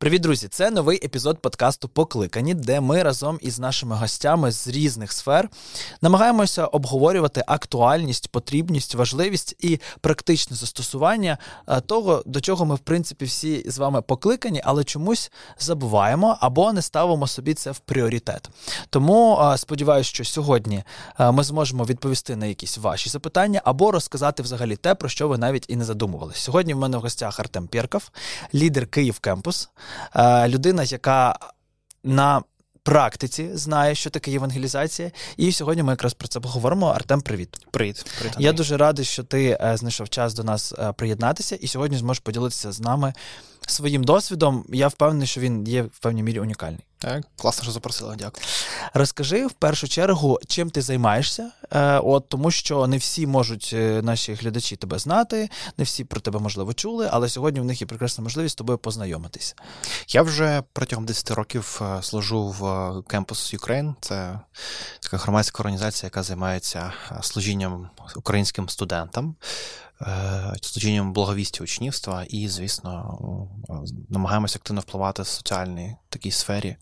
Привіт, друзі! Це новий епізод подкасту Покликані, де ми разом із нашими гостями з різних сфер намагаємося обговорювати актуальність, потрібність, важливість і практичне застосування е, того, до чого ми, в принципі, всі з вами покликані, але чомусь забуваємо або не ставимо собі це в пріоритет. Тому е, сподіваюся, що сьогодні е, ми зможемо відповісти на якісь ваші запитання або розказати взагалі те, про що ви навіть і не задумувалися. Сьогодні в мене в гостях Артем Пєрков, лідер Київ Кемпус. Е, людина, яка на практиці знає, що таке євангелізація. І сьогодні ми якраз про це поговоримо. Артем, привіт. Привіт. Привіт Я дуже радий, що ти е, знайшов час до нас е, приєднатися, і сьогодні зможеш поділитися з нами своїм досвідом. Я впевнений, що він є в певній мірі унікальний. Так, класно, що запросила, дякую. Розкажи в першу чергу, чим ти займаєшся, е, от тому що не всі можуть е, наші глядачі тебе знати, не всі про тебе можливо чули, але сьогодні в них є прекрасна можливість з тобою познайомитися. Я вже протягом 10 років е, служу в Campus Ukraine. Це така громадська організація, яка займається служінням українським студентам. Служінням благовісті учнівства і, звісно, намагаємося активно впливати в соціальній такій сфері,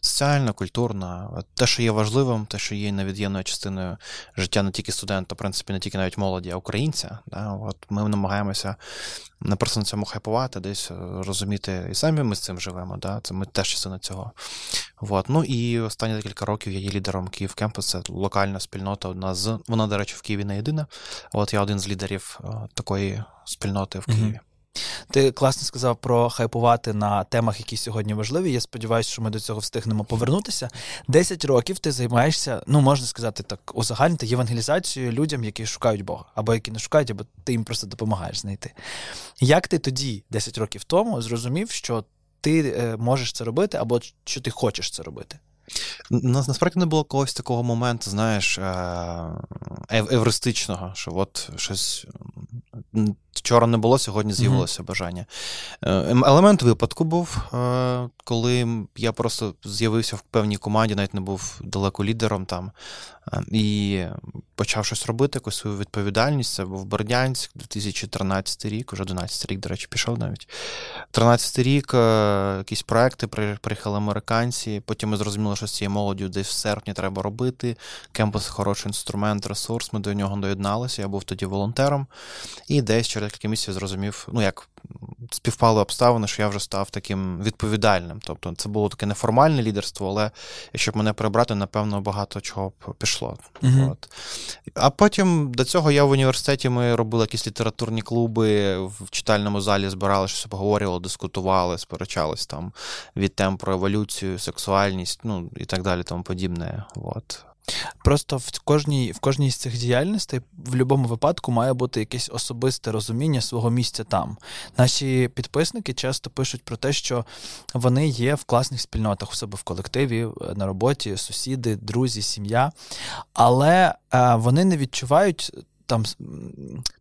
соціальна, культурна, те, що є важливим, те, що є невід'ємною частиною життя не тільки студента, в принципі, не тільки навіть молоді, а українця. Да? От Ми намагаємося не просто на цьому хайпувати, десь розуміти, і самі ми з цим живемо. Да? Це Ми теж частина цього. От. Ну і останні декілька років я є лідером Київ Кемпус, це локальна спільнота. Одна з вона, до речі, в Києві не єдина. От я один з лідерів такої спільноти в Києві. Ти класно сказав про хайпувати на темах, які сьогодні важливі. Я сподіваюся, що ми до цього встигнемо повернутися. Десять років ти займаєшся, ну можна сказати так, узагальнити євангелізацією людям, які шукають Бога, або які не шукають, або ти їм просто допомагаєш знайти. Як ти тоді, 10 років тому, зрозумів, що ти е, можеш це робити, або що ти хочеш це робити? Насправді не було когось такого моменту, знаєш, е, евристичного, що от щось вчора не було, сьогодні з'явилося mm-hmm. бажання. Е, ем, елемент випадку був, е, коли я просто з'явився в певній команді, навіть не був далеко лідером там, е, і почав щось робити, якусь свою відповідальність. Це був Бердянськ, 2013 рік, уже 11 рік, до речі, пішов навіть. 13 рік якісь проекти приїхали американці. Потім ми зрозуміли, що з цією молоддю десь в серпні треба робити. Кемпус хороший інструмент, ресурс. Ми до нього доєдналися. Я був тоді волонтером. І десь через кілька місяців зрозумів, ну як співпали обставини, що я вже став таким відповідальним. Тобто це було таке неформальне лідерство, але щоб мене прибрати, напевно, багато чого б пішло. Uh-huh. От. А потім до цього я в університеті ми робили якісь літературні клуби, в читальному залі збирали, щось обговорювали, дискутували, сперечались там від тем про еволюцію, сексуальність, ну і так далі, тому подібне. От. Просто в кожній в кожній з цих діяльностей в будь-якому випадку має бути якесь особисте розуміння свого місця там. Наші підписники часто пишуть про те, що вони є в класних спільнотах у себе в колективі, на роботі, сусіди, друзі, сім'я, але е, вони не відчувають там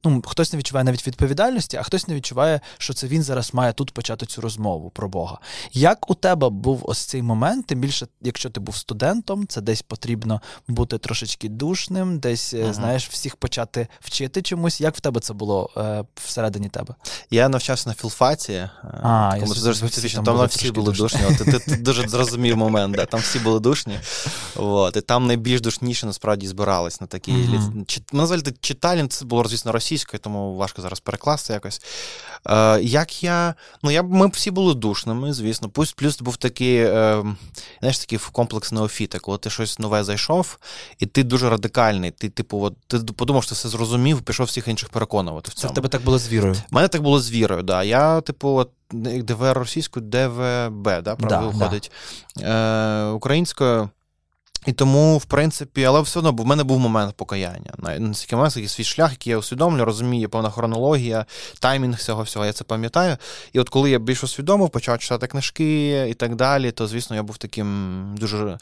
ну, хтось не відчуває навіть відповідальності, а хтось не відчуває, що це він зараз має тут почати цю розмову про Бога. Як у тебе був ось цей момент, тим більше, якщо ти був студентом, це десь потрібно бути трошечки душним, десь, ага. знаєш, всіх почати вчити чомусь. Як в тебе це було е, всередині тебе? Я навчався на філфаці, е, а, такому я дуже специфічно. Там, там всі були душні. От, ти, ти дуже зрозумів момент, да, там всі були душні. От, і там найбільш душніше насправді збирались на такі. Mm-hmm. Ми назвали читальні, це було, звісно, російською, тому важко зараз перекласти якось. Е, Як я. Ну, я, ми всі були душними, звісно. Плюс плюс був такий, е, знаєш, такий комплекс неофіта, коли ти щось нове зайшов, і ти дуже радикальний. Ти, типу, от, ти подумав, що ти все зрозумів, пішов всіх інших переконувати. в цьому. Це в тебе так було з вірою? У мене так було з вірою, да. Я, типу, от, ДВР російською, ДВБ, да, правда, да, виходить. Да. Е, Українською. І тому, в принципі, але все одно в мене був момент покаяння. Наскільки момент, свій шлях, який я усвідомлю, розумію, певна хронологія, таймінг всього всього, я це пам'ятаю. І от коли я більш усвідомив, почав читати книжки і так далі, то, звісно, я був таким дуже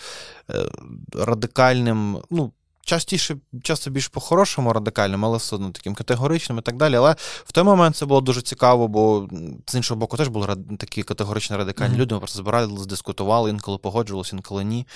е, радикальним. ну, частіше, часто більш по-хорошому радикальним, але все одно таким категоричним і так далі. Але в той момент це було дуже цікаво, бо з іншого боку теж були такі категорично радикальні mm-hmm. люди. Ми просто збиралися, дискутували, інколи погоджувалися, інколи ні.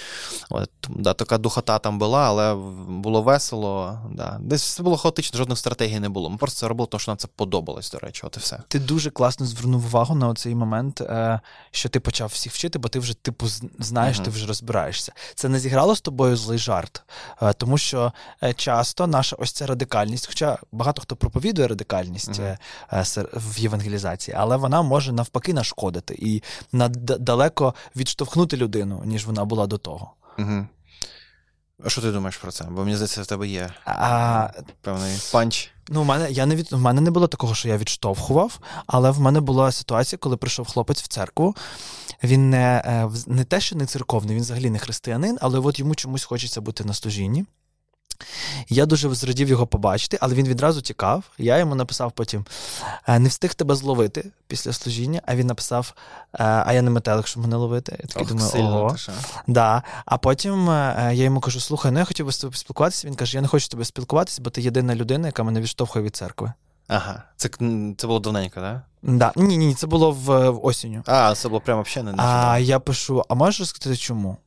От, да, Така духота там була, але було весело. Да. Десь все було хаотично, жодних стратегій не було. Ми просто це робили, тому що нам це подобалось, до речі, от і все. Ти дуже класно звернув увагу на цей момент, е, що ти почав всіх вчити, бо ти вже типу знаєш, mm-hmm. ти вже розбираєшся. Це не зіграло з тобою злий жарт, е, тому що е, часто наша ось ця радикальність, хоча багато хто проповідує радикальність mm-hmm. в євангелізації, але вона може навпаки нашкодити і далеко відштовхнути людину, ніж вона була до того. Угу. А що ти думаєш про це? Бо мені здається, в тебе є а... певний панч. Ну, в мене я не від в мене не було такого, що я відштовхував, але в мене була ситуація, коли прийшов хлопець в церкву. Він не не те, що не церковний, він взагалі не християнин, але от йому чомусь хочеться бути на служінні. Я дуже зрадів його побачити, але він відразу тікав. Я йому написав потім: «Е, не встиг тебе зловити після служіння, а він написав: «Е, А я не метелик, щоб мене ловити. Я такий Ох, думаю, сильно, ого. Да. А потім е, я йому кажу: слухай, ну я хотів би з тобою спілкуватися. Він каже: Я не хочу з тобою спілкуватися, бо ти єдина людина, яка мене відштовхує від церкви. Ага, це це було давненько, так? Да? Ні, ні, це було в, в осінню. А, це було прямо взагалі не А я пишу: а можеш розказати чому?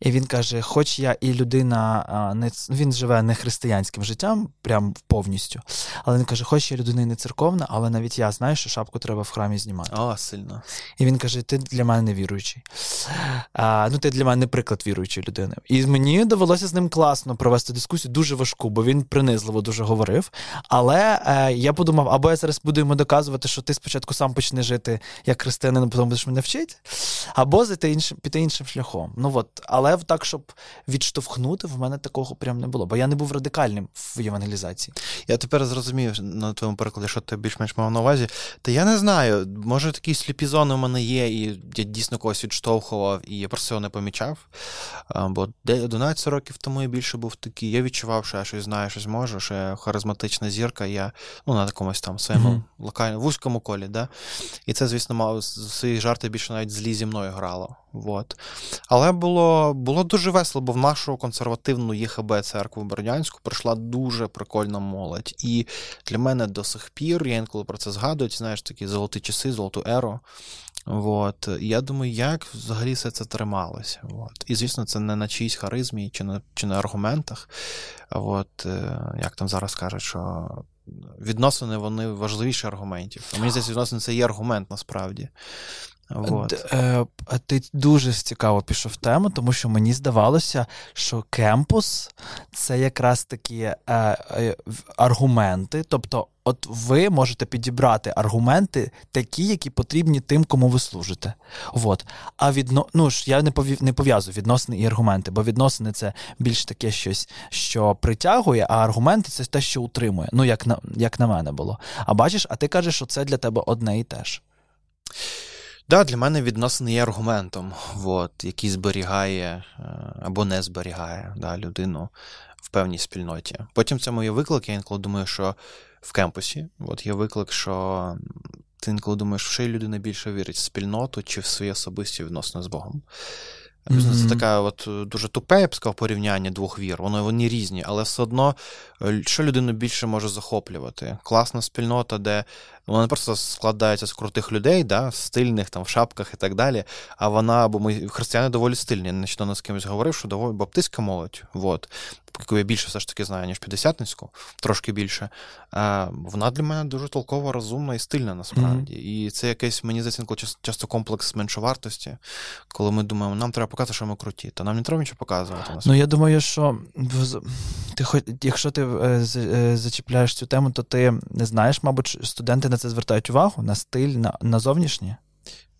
І він каже: Хоч я і людина, не він живе не християнським життям, прям повністю. Але він каже: Хоч я людина і не церковна, але навіть я знаю, що шапку треба в храмі знімати. О, сильно. І він каже: Ти для мене не віруючий. А, Ну, ти для мене не приклад віруючої людини. І мені довелося з ним класно провести дискусію, дуже важку, бо він принизливо дуже говорив. Але е, я подумав, або я зараз буду йому доказувати, що ти спочатку сам почне жити як християнин, потім будеш мене вчити, або зайти іншим, піти іншим шляхом. Ну от, але але так, щоб відштовхнути, в мене такого прям не було, бо я не був радикальним в євангелізації. Я тепер зрозумів на твоєму прикладі, що ти більш-менш мав на увазі. Та я не знаю, може такі сліпі зони в мене є, і я дійсно когось відштовхував, і я просто цього не помічав. Бо 11 років тому я більше був такий. Я відчував, що я щось знаю, щось можу, що я харизматична зірка, я ну, на якомусь там своєму mm-hmm. локальному вузькому колі. Да? І це, звісно, мав свої жарти більше навіть злі зі мною грало. Вот. Але було було дуже весело, бо в нашу консервативну ЄХБ церкву Бердянську прийшла дуже прикольна молодь. І для мене до сих пір, я інколи про це згадую, знаєш, такі золоті часи, золоту еру. От. Я думаю, як взагалі все це трималося. От. І, звісно, це не на чиїсь харизмі чи на чи на аргументах. От, е, Як там зараз кажуть, що відносини вони важливіші аргументів. А мені здається, відносини це є аргумент насправді. Вот. Е, ти дуже цікаво пішов в тему, тому що мені здавалося, що кемпус це якраз такі е, е, аргументи. Тобто, от ви можете підібрати аргументи, такі, які потрібні тим, кому ви служите. Вот. А відно... ну ж я не повів... не пов'язую відносини і аргументи, бо відносини це більш таке щось, що притягує, а аргументи це те, що утримує. Ну, як на як на мене було. А бачиш, а ти кажеш, що це для тебе одне і те ж. Да, для мене відносини є аргументом, от, який зберігає е, або не зберігає да, людину в певній спільноті. Потім в цьому є виклик, я інколи думаю, що в кемпусі от є виклик, що ти інколи думаєш, що людина більше вірить в спільноту чи в свої особисті відносини з Богом. Mm-hmm. Це таке от дуже тупе, я б сказав, порівняння двох вір. Воно вони різні, але все одно, е, що людину більше може захоплювати? Класна спільнота, де вона не просто складається з крутих людей, да, стильних там в шапках і так далі. А вона, бо ми християни доволі стильні. Нещодавно з кимось говорив, що доволі баптистська молодь. Вот яку я більше все ж таки знаю, ніж П'ятдесятницьку, трошки більше. А, Вона для мене дуже толково розумна і стильна насправді. Mm-hmm. І це якийсь, мені здається, часто комплекс меншовартості, коли ми думаємо, нам треба показати, що ми круті, та нам не треба нічого показувати. Ну я думаю, що ти хоч, якщо ти е, е, зачіпляєш цю тему, то ти не знаєш, мабуть, студенти на це звертають увагу, на стиль, на, на зовнішнє.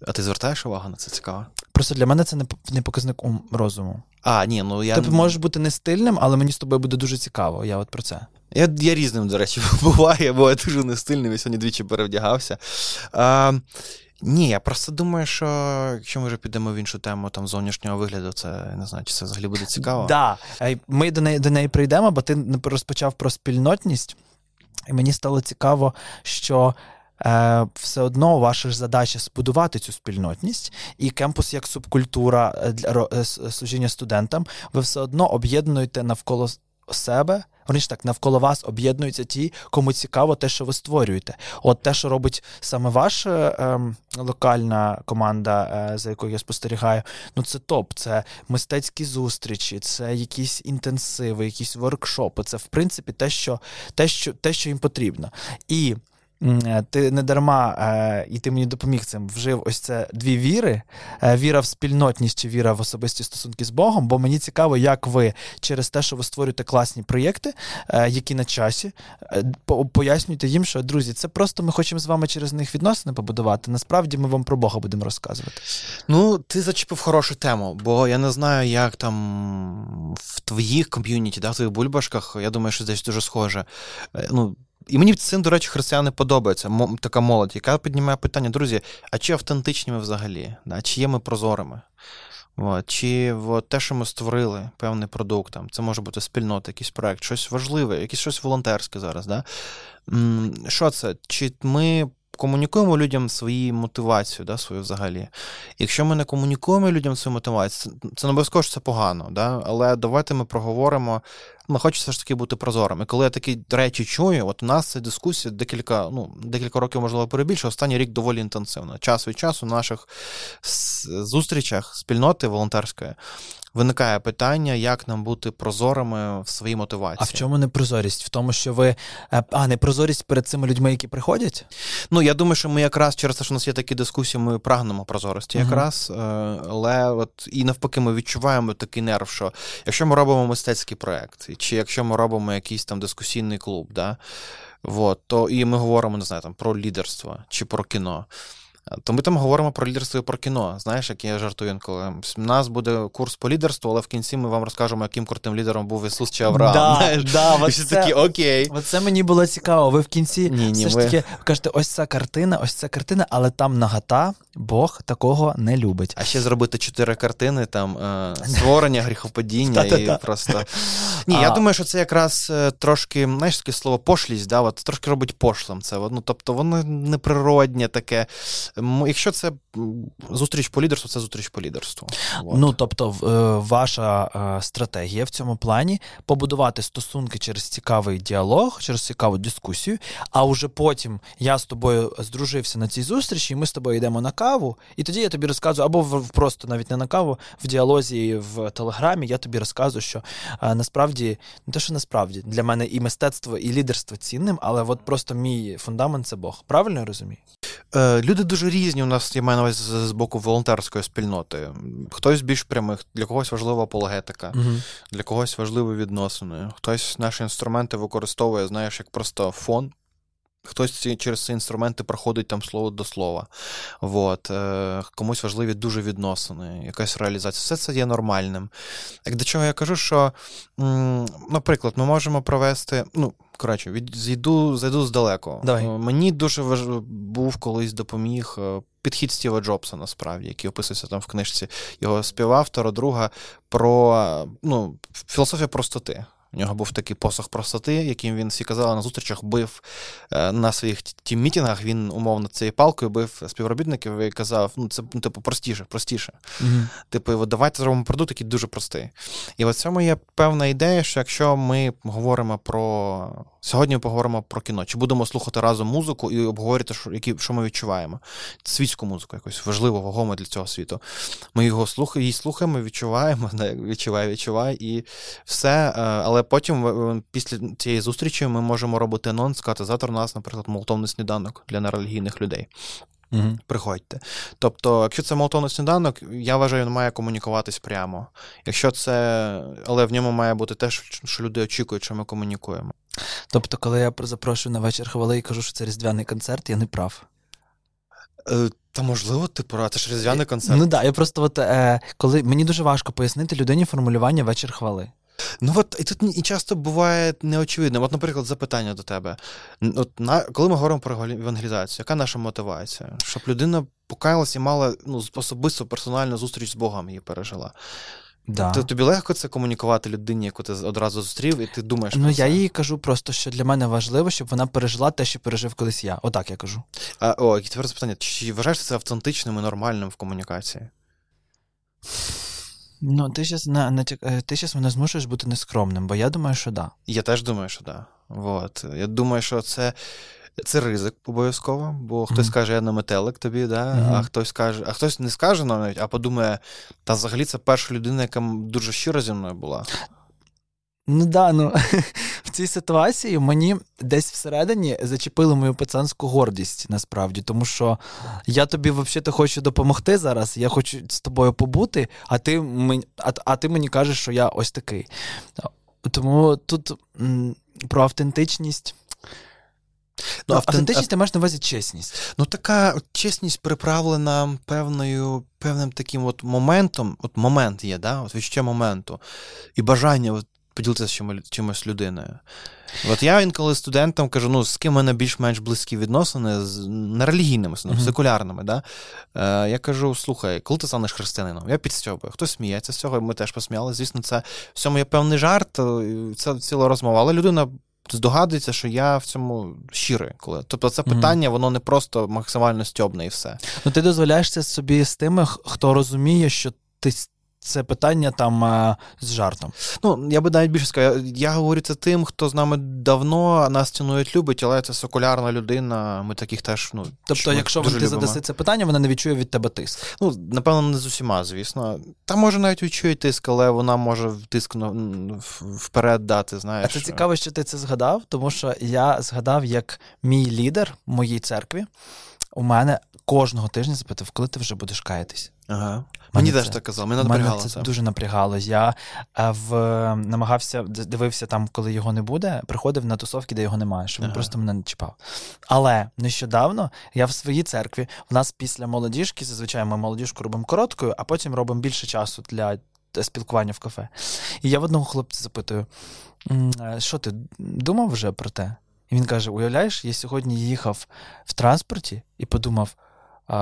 А ти звертаєш увагу на це цікаво? Просто для мене це не показник розуму. А, ні, ну я... Ти можеш бути не стильним, але мені з тобою буде дуже цікаво. Я от про це. Я я різним, до речі, буває, бо я дуже не стильним, я сьогодні двічі перевдягався. А, Ні, я просто думаю, що якщо ми вже підемо в іншу тему там зовнішнього вигляду, це не знаю, чи це взагалі буде цікаво. Так, да. ми до неї до неї прийдемо, бо ти розпочав про спільнотність, і мені стало цікаво, що е, все одно ваша ж задача збудувати цю спільнотність, і кемпус як субкультура е, для е, служіння студентам, ви все одно об'єднуєте навколо себе. Вони ж так навколо вас об'єднуються ті, кому цікаво те, що ви створюєте. От те, що робить саме ваша ем, локальна команда, е, за якою я спостерігаю, ну це топ, це мистецькі зустрічі, це якісь інтенсиви, якісь воркшопи. Це в принципі те, що те, що, те, що їм потрібно. І ти не дарма, е, і ти мені допоміг цим вжив ось це дві віри: е, віра в спільнотність чи віра в особисті стосунки з Богом. Бо мені цікаво, як ви через те, що ви створюєте класні проєкти, які на часі, пояснюєте їм, що друзі, це просто ми хочемо з вами через них відносини побудувати. Насправді ми вам про Бога будемо розказувати. Ну, ти зачепив хорошу тему, бо я не знаю, як там в твоїх ком'юніті, да, в твоїх бульбашках, я думаю, що десь дуже схоже. Ну, і мені цим, до речі, християни подобається. Така молодь, яка піднімає питання, друзі, а чи автентичні ми взагалі? Да? Чи є ми прозорими? От. Чи от, те, що ми створили, певний продукт, там, це може бути спільнота, якийсь проект, щось важливе, якесь щось волонтерське зараз. Да? Що це? Чи ми комунікуємо людям свою мотивацію, да, свою взагалі. Якщо ми не комунікуємо людям свою мотивацію, це не обов'язково що це погано, да? але давайте ми проговоримо. Ми все ж таки бути прозорими. Коли я такі речі чую, от у нас ця дискусія декілька, ну, декілька років, можливо, перебільше, останній рік доволі інтенсивно. Час від часу в наших зустрічах спільноти волонтерської виникає питання, як нам бути прозорими в своїй мотивації. А в чому непрозорість? В тому, що ви е, а непрозорість перед цими людьми, які приходять? Ну я думаю, що ми якраз через те, що у нас є такі дискусії, ми прагнемо прозорості, якраз uh але от і навпаки, ми відчуваємо такий нерв, що якщо ми робимо мистецький проект, чи якщо ми робимо якийсь там дискусійний клуб, да. Вот, то і ми говоримо, не знаю, там про лідерство чи про кіно. То ми там говоримо про лідерство і про кіно. Знаєш, як я жартую інколи. У нас буде курс по лідерству, але в кінці ми вам розкажемо, яким крутим лідером був Ісус чи Авраам. Да, знаєш? Да, і всі це, такі окей. Оце мені було цікаво. Ви в кінці ні, ні, все ж таки кажете, ось ця картина, ось ця картина, але там нагота, Бог такого не любить. А ще зробити чотири картини: там е, створення, гріхопадіння і просто. Ні, я думаю, що це якраз е, трошки, знаєш, таке слово пошлість, да, от, трошки робить пошлим це. Ну, Тобто воно неприроднє таке. Якщо це зустріч по лідерству, це зустріч по лідерству. От. Ну тобто, е, ваша е, стратегія в цьому плані побудувати стосунки через цікавий діалог, через цікаву дискусію. А вже потім я з тобою здружився на цій зустрічі, і ми з тобою йдемо на каву, і тоді я тобі розказую, або в, просто навіть не на каву, в діалозі в телеграмі я тобі розказую, що насправді не те, що насправді для мене і мистецтво, і лідерство цінним, але от просто мій фундамент це Бог. Правильно я розумію? Е, Люди дуже різні у нас, я маю на увазі з боку волонтерської спільноти. Хтось більш прямих, для когось важлива апологетика, угу. для когось важливі відносини. Хтось наші інструменти використовує, знаєш, як просто фон. Хтось через ці інструменти проходить там слово до слова. Вот. Е, комусь важливі дуже відносини, якась реалізація. Все це є нормальним. Як до чого я кажу, що, наприклад, ми можемо провести. ну, Коротше, від, зайду, зайду здалеку. Давай. Мені дуже важ... був колись допоміг е, підхід Стіва Джобса, насправді, який описується там в книжці його співавтора, друга про ну, філософія простоти. У нього був такий посох простоти, яким він всі казали на зустрічах, бив е, на своїх тім-мітінгах, він умовно цією палкою бив співробітників і казав: ну, це ну, типу, простіше, простіше. Mm-hmm. Типу, давайте зробимо продукт, який дуже простий. І в цьому є певна ідея, що якщо ми говоримо про. Сьогодні ми поговоримо про кіно. Чи будемо слухати разом музику і обговорити, що які, що ми відчуваємо? Світську музику, якусь важливу, вагому для цього світу. Ми його слухаємо, її слухаємо, відчуваємо, відчуває, відчуває, і все. Е, але потім, після цієї зустрічі, ми можемо робити анонс, сказати, завтра у нас, наприклад, молотовний сніданок для нерелігійних людей. Угу. Приходьте. Тобто, якщо це молотовний сніданок, я вважаю, він має комунікуватись прямо. Якщо це, але в ньому має бути те, що люди очікують, що ми комунікуємо. Тобто, коли я запрошую на вечір хвали і кажу, що це різдвяний концерт, я не прав. Е, та можливо, ти прав, це ж різдвяний концерт. Ну так, да, я просто от, е, коли мені дуже важко пояснити людині формулювання вечір хвали. Ну от і тут і часто буває неочевидним. От, наприклад, запитання до тебе. От на коли ми говоримо про евангелізацію, яка наша мотивація? Щоб людина покаялася і мала ну, особисто персональну зустріч з Богом її пережила. Да. Тобто тобі легко це комунікувати людині, яку ти одразу зустрів, і ти думаєш. Ну, про я їй кажу просто, що для мене важливо, щоб вона пережила те, що пережив колись я. Отак я кажу. А, О, і тепер запитання: чи вважаєш це автентичним і нормальним в комунікації? Ну, ти зараз на, натяк... е, ти зараз мене змушуєш бути нескромним, бо я думаю, що да. Я теж думаю, що так. Да. От. Я думаю, що це. Це ризик обов'язково, бо хтось Мгм. каже, я на метелик тобі, да? Мгм. а хтось каже, а хтось не скаже навіть, а подумає, та взагалі це перша людина, яка дуже щира зі мною була. Ну да, ну в цій ситуації мені десь всередині зачепили мою пацанську гордість, насправді, тому що я тобі взагалі хочу допомогти зараз, я хочу з тобою побути, а ти мені, а, а ти мені кажеш, що я ось такий. Тому тут м, про автентичність. Ну, автен- автентичність ти маєш на увазі чесність. Ну, така чесність приправлена певною, певним таким от моментом, от момент є, да? от відчуття моменту, і бажання от, поділитися чимось, чимось людиною. От я інколи студентам кажу, ну, з ким в мене більш-менш близькі відносини, з нерелігійними, ну, Мгм. секулярними. Да? Е, я кажу: слухай, коли ти станеш християнином, я підстьобую. Хтось сміється з цього, ми теж посміяли. Звісно, це в цьому є певний жарт, е, це ціла розмова, але людина. Здогадується, що я в цьому щирий, коли. Тобто це питання, воно не просто максимально стьобне і все. Ну, ти дозволяєш це собі з тими, хто розуміє, що ти це питання там е, з жартом. Ну, я би навіть більше сказав, я, говорю це тим, хто з нами давно нас цінують, любить, але це секулярна людина. Ми таких теж, ну. Тобто, якщо дуже ти задаси це питання, вона не відчує від тебе тиск. Ну, напевно, не з усіма, звісно. Та може навіть відчує тиск, але вона може тиск ну, вперед дати, А знаєш. це цікаво, що ти це згадав, тому що я згадав, як мій лідер в моїй церкві у мене кожного тижня запитав, коли ти вже будеш каятись. Ага. Мені теж так казав, мене Мене напрягало це це. дуже напрягало. Я е, в, намагався дивився там, коли його не буде, приходив на тусовки, де його немає, щоб він Ага. просто мене не чіпав. Але нещодавно я в своїй церкві, в нас після молодіжки, зазвичай ми молодіжку робимо короткою, а потім робимо більше часу для е, спілкування в кафе. І я в одного хлопця запитую: е, що ти думав вже про те? І він каже: Уявляєш, я сьогодні їхав в транспорті і подумав,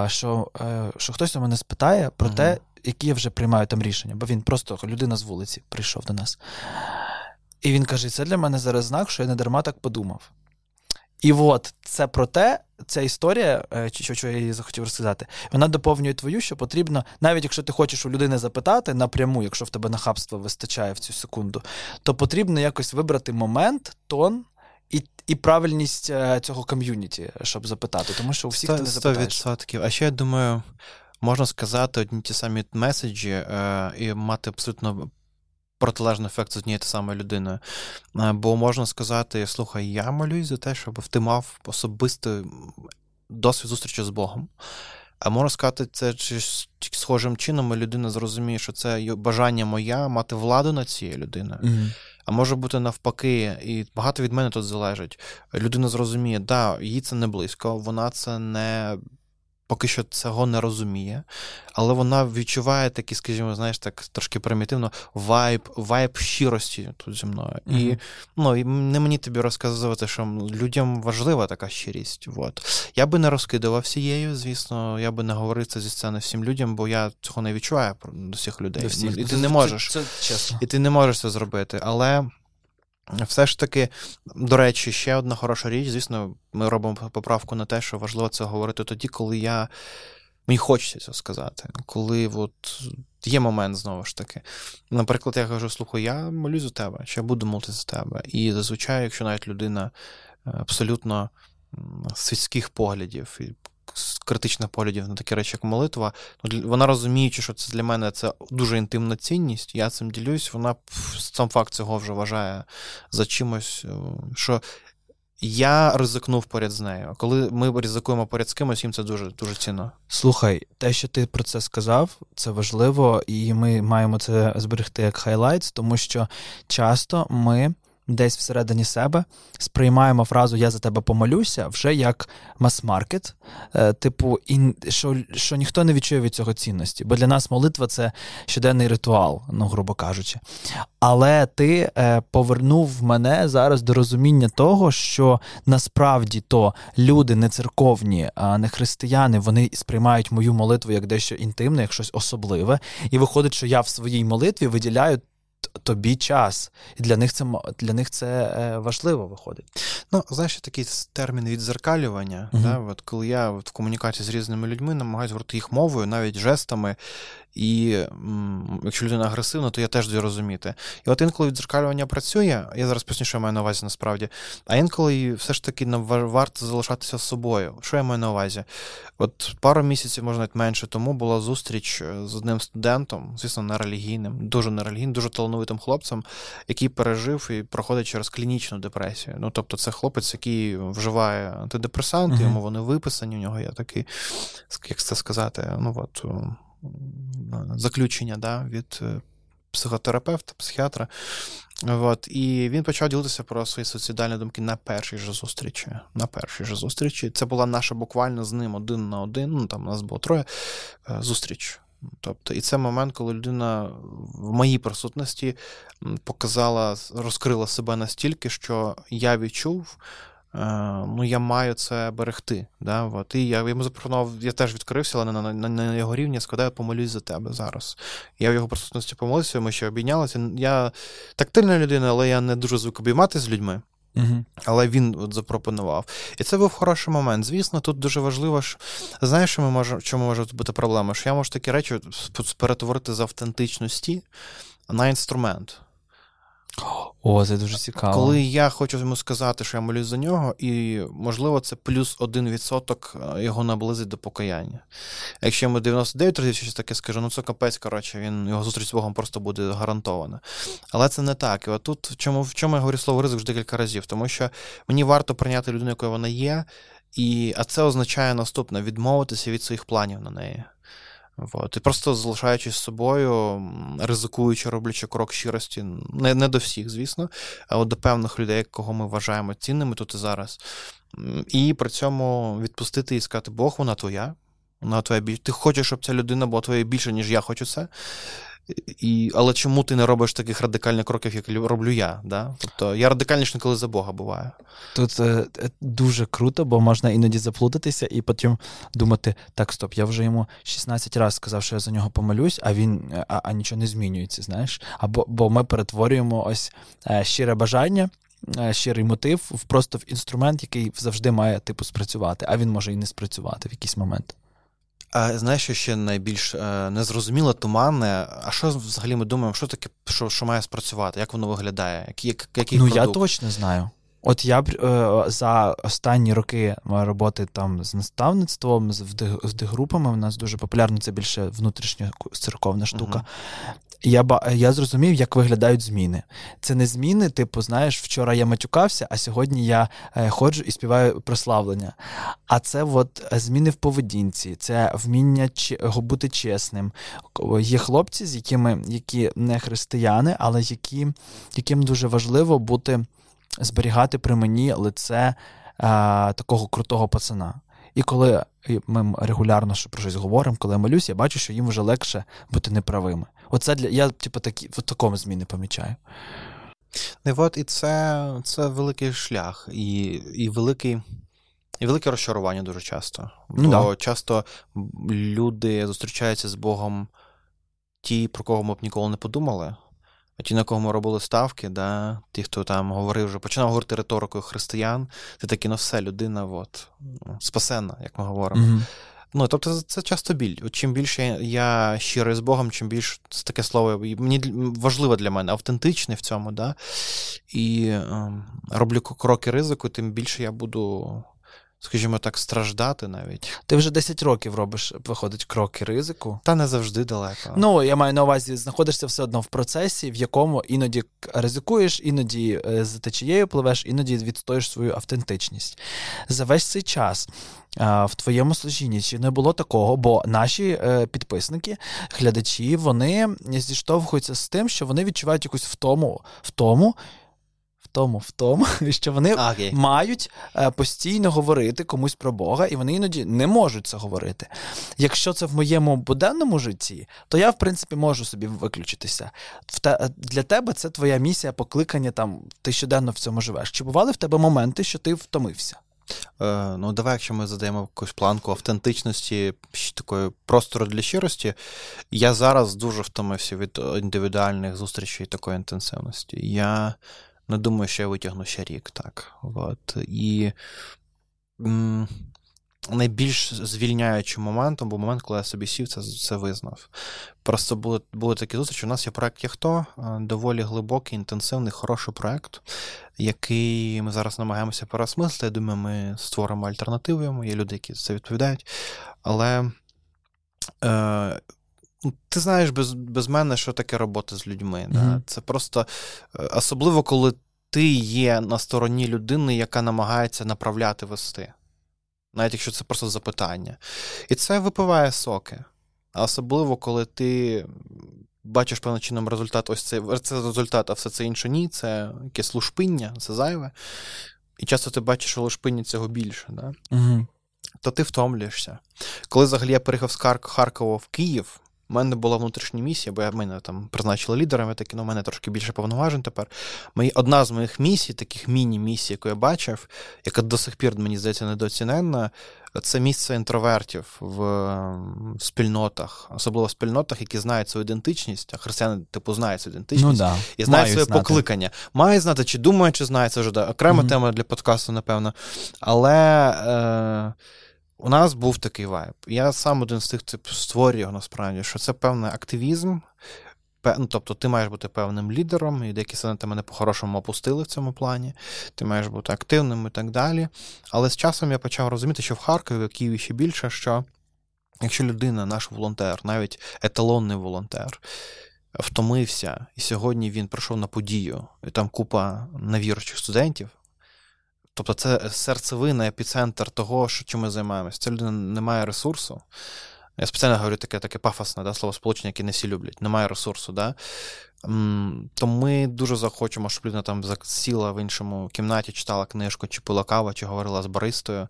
що, е, що хтось у мене спитає про Мгм. те, які я вже приймаю там рішення, бо він просто людина з вулиці прийшов до нас. І він каже: це для мене зараз знак, що я не дарма так подумав. І от це про те, ця історія, е, чи- що, що я її захотів розказати, вона доповнює твою, що потрібно, навіть якщо ти хочеш у людини запитати напряму, якщо в тебе нахабства вистачає в цю секунду, то потрібно якось вибрати момент, тон і, і правильність е, цього ком'юніті, щоб запитати. Тому що у всіх ти не Сто запитаєш. відсотків. А ще я думаю, можна сказати одні ті самі меседжі е, і мати абсолютно протилежний ефект з однією та самою людиною. Е, бо можна сказати: слухай, я молюсь за те, щоб ти мав особистий досвід зустрічі з Богом. А можна сказати, це чи схожим чином і людина зрозуміє, що це бажання моя мати владу над цією людиною. Мгм. А може бути навпаки, і багато від мене тут залежить. Людина зрозуміє, да, їй це не близько, вона це не. Поки що цього не розуміє, але вона відчуває такий, скажімо, знаєш, так трошки примітивно вайб, вайб щирості тут зі мною. І ну, і не мені тобі розказувати, що людям важлива така щирість. От. Я би не розкидувався її, звісно, я би не говорив це зі сцени всім людям, бо я цього не відчуваю до всіх людей. До всіх. І ти Це- не це- можеш. Це, чесно. І ти не можеш це зробити. Але все ж таки, до речі, ще одна хороша річ. Звісно, ми робимо поправку на те, що важливо це говорити тоді, коли я. Мені хочеться це сказати. Коли от є момент знову ж таки. Наприклад, я кажу: слухай, я молюсь за тебе, чи я буду молитися за тебе. І зазвичай, якщо навіть людина е, абсолютно світських поглядів і критичних поглядів на такі речі, як молитва, ну, вона розуміючи, що це для мене це дуже інтимна цінність, я цим ділюсь, вона сам факт цього вже вважає за чимось, е, що я ризикнув поряд з нею. Коли ми ризикуємо поряд з кимось, їм це дуже дуже цінно. Слухай, те, що ти про це сказав, це важливо, і ми маємо це зберегти як highlights, тому що часто ми десь всередині себе сприймаємо фразу Я за тебе помолюся вже як мас-маркет, е, типу, і що що ніхто не відчує від цього цінності. Бо для нас молитва це щоденний ритуал, ну, грубо кажучи. Але ти е, повернув мене зараз до розуміння того, що насправді то люди не церковні, а не християни, вони сприймають мою молитву як дещо інтимне, як щось особливе. І виходить, що я в своїй молитві виділяю тобі час. І для них це для них це е, важливо виходить. Ну, знаєш, такий термін відзеркалювання. Uh-huh. Да? От Коли я от в комунікації з різними людьми намагаюся говорити їх мовою, навіть жестами, і м, якщо людина агресивна, то я теж буду розуміти. І от інколи відзеркалювання працює, я зараз поясню, що я маю на увазі насправді, а інколи все ж таки варто залишатися з собою. Що я маю на увазі? От пару місяців, можна навіть менше тому, була зустріч е, з одним студентом, звісно, нерелігійним, дуже нерелігійним, дуже талановитим хлопцем, який пережив і проходить через клінічну депресію. Ну, тобто, це хлопець, який вживає антидепресанти, uh-huh. йому вони виписані, у нього є такий, як це сказати, ну от заключення да, від е, психотерапевта, психіатра. От, І він почав ділитися про свої суїцидальні думки на першій же зустрічі. На першій же зустрічі. Це була наша буквально з ним один на один. Ну там у нас було троє е, зустріч. Тобто, і це момент, коли людина в моїй присутності показала, розкрила себе настільки, що я відчув. Е, ну, я маю це берегти. Да? От. І я йому запропонував, я теж відкрився, але на на, на, на його рівні сказав, я помолюсь за тебе зараз. Я в його присутності помолився, ми ще обійнялися. Я тактильна людина, але я не дуже звик обіймати з людьми. Угу. Але він от запропонував. І це був хороший момент. Звісно, тут дуже важливо, що знаєш, що ми можемо, чому може бути проблема? Що я можу такі речі перетворити з автентичності на інструмент. О, це дуже цікаво. Коли я хочу йому сказати, що я молюсь за нього, і, можливо, це плюс один відсоток е, його наблизить до покаяння. Якщо йому 99 разів щось таке скажу, ну це капець, коротше, він його зустріч з Богом просто буде гарантована. Але це не так. І от тут в чому в чому я говорю слово ризик вже декілька разів, тому що мені варто прийняти людину, якою вона є, і, а це означає наступне: відмовитися від своїх планів на неї. От. І просто залишаючись собою, ризикуючи, роблячи крок щирості, не не до всіх, звісно, а до певних людей, кого ми вважаємо цінними тут і зараз. І при цьому відпустити і сказати, Бог, вона твоя, вона твоя більше. Ти хочеш, щоб ця людина була твоя більше, ніж я хочу це. І, Але чому ти не робиш таких радикальних кроків, як роблю я? Да? Тобто я радикальніше, коли за Бога буваю. Тут е, е, дуже круто, бо можна іноді заплутатися і потім думати: так, стоп, я вже йому 16 разів сказав, що я за нього помолюсь, а він е, а, а нічого не змінюється. знаєш? Або бо ми перетворюємо ось е, щире бажання. Е, щирий мотив просто в інструмент, який завжди має типу спрацювати, а він може і не спрацювати в якийсь момент. А знаєш, що ще найбільш е, незрозуміле, туманне. А що взагалі ми думаємо, що таке, що що має спрацювати? Як воно виглядає? Який, який Ну, продукт? я точно знаю. От я е, за останні роки роботи там з наставництвом, з дегрупами, в нас дуже популярно, це більше внутрішня церковна штука. Я я зрозумів, як виглядають зміни. Це не зміни, типу, знаєш, вчора я матюкався, а сьогодні я е, ходжу і співаю прославлення. А це от зміни в поведінці, це вміння бути чесним. Є хлопці, з якими які не християни, але які, яким дуже важливо бути зберігати при мені лице а, такого крутого пацана. І коли ми регулярно про щось говоримо, коли я молюсь, я бачу, що їм вже легше бути неправими. Оце для я, типу, такі в такому зміни помічаю. Не от і це це великий шлях, і і, великий, і велике розчарування дуже часто. Ну, Бо да. часто люди зустрічаються з Богом, ті, про кого ми б ніколи не подумали. А ті, на кого ми робили ставки, да, ті, хто там говорив, вже починав говорити риторикою християн, це такі, ну все, людина от, спасенна, як ми говоримо. Mm-hmm. Ну, Тобто це часто біль. Чим більше я щирий з Богом, чим більше це таке слово мені важливо для мене, автентичне в цьому, да, і е, роблю кроки ризику, тим більше я буду скажімо так, страждати навіть. Ти вже 10 років робиш, виходить, кроки ризику. Та не завжди далеко. Ну, я маю на увазі, знаходишся все одно в процесі, в якому іноді ризикуєш, іноді е, за течією пливеш, іноді відстоїш свою автентичність. За весь цей час. В твоєму служінні чи не було такого, бо наші е, підписники, глядачі, вони зіштовхуються з тим, що вони відчувають якусь втому, втому тому, в тому, що вони okay. мають е, постійно говорити комусь про Бога, і вони іноді не можуть це говорити. Якщо це в моєму буденному житті, то я, в принципі, можу собі виключитися. Для тебе це твоя місія, покликання там, ти щоденно в цьому живеш. Чи бували в тебе моменти, що ти втомився? Е, Ну, давай, якщо ми задаємо якусь планку автентичності, такої простору для щирості, я зараз дуже втомився від індивідуальних зустрічей такої інтенсивності. Я не думаю, що я витягну ще рік, так. От. І м- найбільш звільняючим моментом був момент, коли я собі сів, це це визнав. Просто були були такі зустрічі. У нас є проект Яхто, е, доволі глибокий, інтенсивний, хороший проект, який ми зараз намагаємося переосмислити. Я думаю, ми створимо альтернативу йому, є люди, які за це відповідають. Але. Е, ти знаєш без без мене, що таке робота з людьми. Mm-hmm. Це просто е, особливо, коли ти є на стороні людини, яка намагається направляти вести навіть якщо це просто запитання. І це випиває соки. А особливо, коли ти бачиш певним чином результат, ось це це результат, а все це інше ні, це якесь лушпиння, це зайве. І часто ти бачиш, що лушпиння цього більше. Да? Угу. То ти втомлюєшся. Коли взагалі я переїхав з Харкова в Київ, у мене була внутрішня місія, бо я мене там призначили лідером, я таки, ну, у мене трошки більше повноважень тепер. Мої, Одна з моїх місій, таких міні-місій, яку я бачив, яка до сих пір, мені здається, недооціненна, це місце інтровертів в, в спільнотах, особливо в спільнотах, які знають свою ідентичність, а християни, типу, знають свою ідентичність ну, да. і знають своє знати. покликання. Мають знати, чи думають, чи знають, це вже окрема mm-hmm. тема для подкасту, напевно. Але. Е, у нас був такий вайб. Я сам один з тих тип, створюю його насправді, що це певний активізм. Ну, Тобто ти маєш бути певним лідером, і деякі сенати мене по-хорошому опустили в цьому плані, ти маєш бути активним і так далі. Але з часом я почав розуміти, що в Харкові, в Києві ще більше, що якщо людина, наш волонтер, навіть еталонний волонтер, втомився, і сьогодні він прийшов на подію, і там купа навіручих студентів, Тобто це серцевина, епіцентр того, що чим ми займаємося. Ця людина не має ресурсу. Я спеціально говорю таке таке пафосне да, слово сполучення, яке не всі люблять. Немає ресурсу. Да? То ми дуже захочемо, щоб людина там сіла в іншому кімнаті, читала книжку, чи пила каву, чи говорила з баристою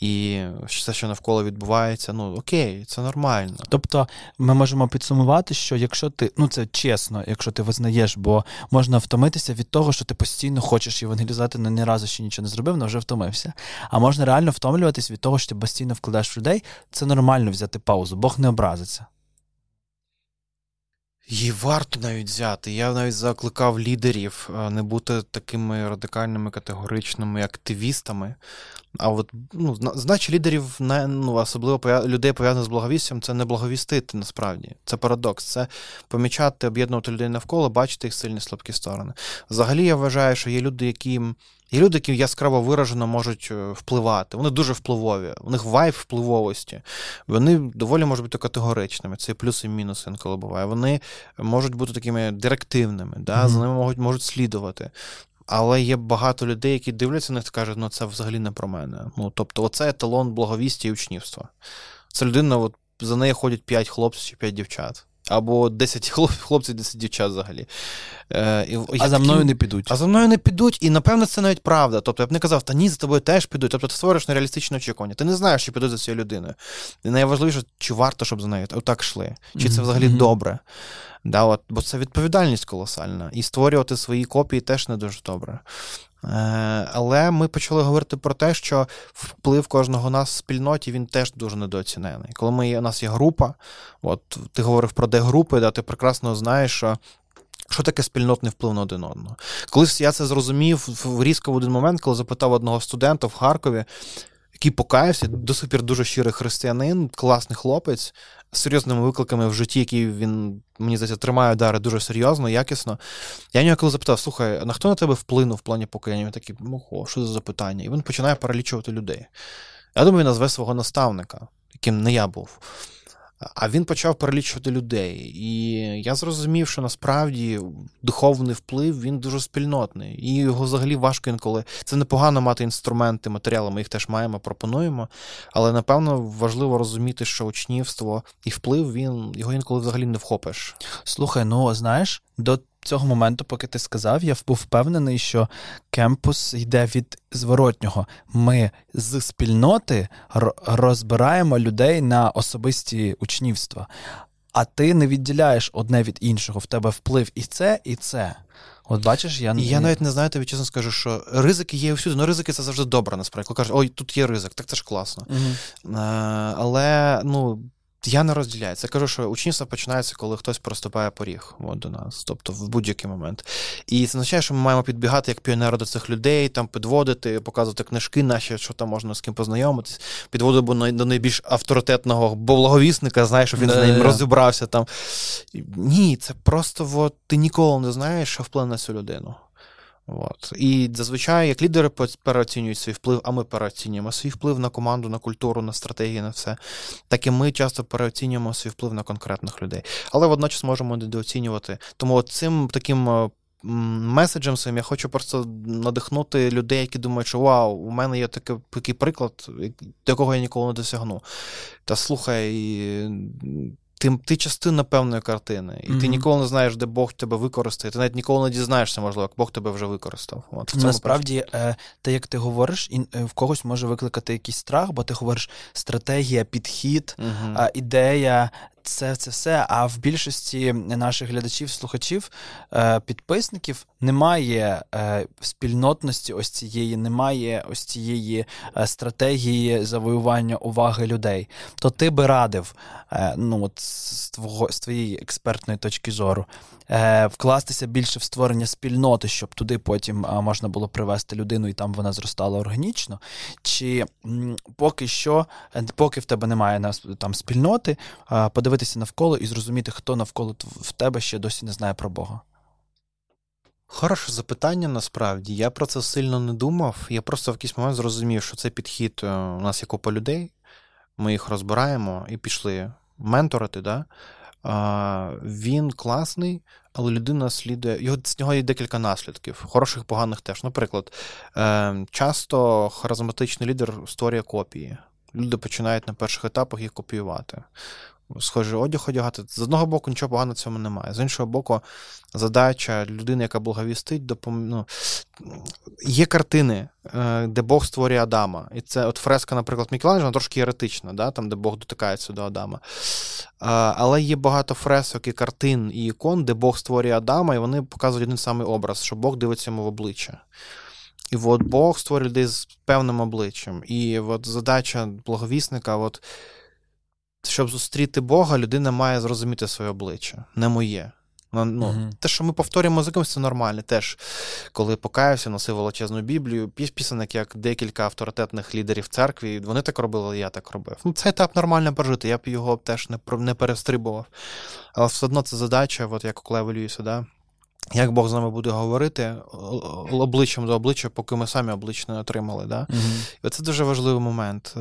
і все, що навколо відбувається, ну окей, це нормально. Тобто ми можемо підсумувати, що якщо ти, ну це чесно, якщо ти визнаєш, бо можна втомитися від того, що ти постійно хочеш євангелізувати, але ні разу ще нічого не зробив, але вже втомився. А можна реально втомлюватись від того, що ти постійно вкладаєш в людей, це нормально взяти паузу, Бог не образиться. Її варто навіть взяти. Я навіть закликав лідерів е, не бути такими радикальними категоричними активістами. А от, ну, значить, лідерів не ну, особливо людей пов'язаних з благовістям, це не благовістити насправді. Це парадокс. Це помічати, об'єднувати людей навколо, бачити їх сильні слабкі сторони. Взагалі, я вважаю, що є люди, які Є люди, які яскраво виражено можуть е, впливати. Вони дуже впливові, у них вайб впливовості. Вони доволі можуть бути категоричними. Це плюс і мінус інколи буває. Вони можуть бути такими директивними, да? Mm-hmm. за ними можуть можуть слідувати. Але є багато людей, які дивляться на них і кажуть, ну це взагалі не про мене. Ну, Тобто, оце еталон благовістя і учнівства. Це людина, от за нею ходять 5 хлопців чи 5 дівчат. Або 10 хлопців, 10 дівчат взагалі. Е, і, А я за мною не підуть. А за мною не підуть, і напевно це навіть правда. Тобто я б не казав, та ні, за тобою теж підуть. Тобто ти створюєш нереалістичне очікування. Ти не знаєш, чи підуть за цією людиною. І найважливіше, чи варто, щоб за нею отак йшли, чи це взагалі mm-hmm. добре. Да, от, Бо це відповідальність колосальна. І створювати свої копії теж не дуже добре. Е, але ми почали говорити про те, що вплив кожного нас в спільноті він теж дуже недооцінений. Коли ми, у нас є група, от ти говорив про де групи, да, ти прекрасно знаєш, що. Що таке спільнотний вплив на один одного? Колись я це зрозумів різко в один момент, коли запитав одного студента в Харкові, який покаявся, до сих дуже щирий християнин, класний хлопець з серйозними викликами в житті, які він, мені здається, тримає удари дуже серйозно, якісно. Я нього коли запитав: слухай, на хто на тебе вплинув в плані покаяння? Він такий, мого, що за запитання? І він починає перелічувати людей. Я думаю, він назве свого наставника, яким не я був. А він почав перелічувати людей. І я зрозумів, що насправді духовний вплив він дуже спільнотний. І його взагалі важко інколи. Це непогано мати інструменти, матеріали, ми їх теж маємо, пропонуємо. Але напевно важливо розуміти, що учнівство і вплив він його інколи взагалі не вхопиш. Слухай, ну знаєш, до цього моменту, поки ти сказав, я був впевнений, що кемпус йде від зворотнього. Ми з спільноти розбираємо людей на особисті учнівства, а ти не відділяєш одне від іншого. В тебе вплив і це, і це. От бачиш, я я навіть не знаю, тобі чесно скажу, що ризики є всюди. Ну, ризики це завжди добре, насправді. Коли кажуть, ой, тут є ризик, так це ж класно. Угу. А, але ну, я не розділяю. Це кажу, що учнівство починається, коли хтось проступає поріг от, до нас, тобто в будь-який момент. І це означає, що ми маємо підбігати як піонери до цих людей, там підводити, показувати книжки наші, що там можна з ким познайомитись, підводити до найбільш авторитетного благовісника, знаєш, щоб він з ним розібрався там. Ні, це просто от, ти ніколи не знаєш, що вплине на цю людину. От. І зазвичай, як лідери переоцінюють свій вплив, а ми переоцінюємо свій вплив на команду, на культуру, на стратегію, на все, так і ми часто переоцінюємо свій вплив на конкретних людей. Але водночас можемо недооцінювати. Тому цим таким. Е, меседжем своїм я хочу просто надихнути людей, які думають, що вау, у мене є такий, такий приклад, до якого я ніколи не досягну. Та слухай, ти ти частина певної картини, і mm-hmm. ти ніколи не знаєш, де Бог тебе використає. Ти навіть ніколи не дізнаєшся, можливо, як Бог тебе вже використав. От, Насправді, е, те, як ти говориш, е, в когось може викликати якийсь страх, бо ти говориш стратегія, підхід, mm-hmm. ідея, це це все. А в більшості наших глядачів, слухачів, е, підписників немає е, спільнотності, ось цієї, немає ось цієї е, стратегії завоювання уваги людей. То ти би радив, ну от з твого з твоєї експертної точки зору, вкластися більше в створення спільноти, щоб туди потім можна було привести людину і там вона зростала органічно. Чи поки що, поки в тебе немає там спільноти, подивитися подивитися навколо і зрозуміти, хто навколо в тебе ще досі не знає про Бога? Хороше запитання насправді. Я про це сильно не думав. Я просто в якийсь момент зрозумів, що це підхід е, у нас є купа людей, ми їх розбираємо і пішли менторити. Да? А, Він класний, але людина слідує. Його з нього є декілька наслідків, хороших, поганих теж. Наприклад, е, часто харизматичний лідер створює копії. Люди починають на перших етапах їх копіювати схожий одяг одягати. З одного боку, нічого поганого в цьому немає. З іншого боку, задача людини, яка благовістить, допом... ну, є картини, е, де Бог створює Адама. І це от фреска, наприклад, Мікеланджело, трошки еретична, да? там, де Бог дотикається до Адама. Але є багато фресок і картин і ікон, де Бог створює Адама, і вони показують один самий образ, що Бог дивиться йому в обличчя. І от Бог створює людей з певним обличчям. І от задача благовісника, от щоб зустріти Бога, людина має зрозуміти своє обличчя, не моє. Ну, uh-huh. Те, що ми повторюємо за кимось, це нормально. Теж, коли покаявся, носив величезну Біблію, пісенник, як декілька авторитетних лідерів церкви, вони так робили, я так робив. Ну, Це етап нормально прожити, я б його теж не не перестрибував. Але все одно це задача, от як у Клева Льюіса, да? Як Бог з нами буде говорити обличчям до обличчя, поки ми самі обличчя не отримали. Да? Uh-huh. І це дуже важливий момент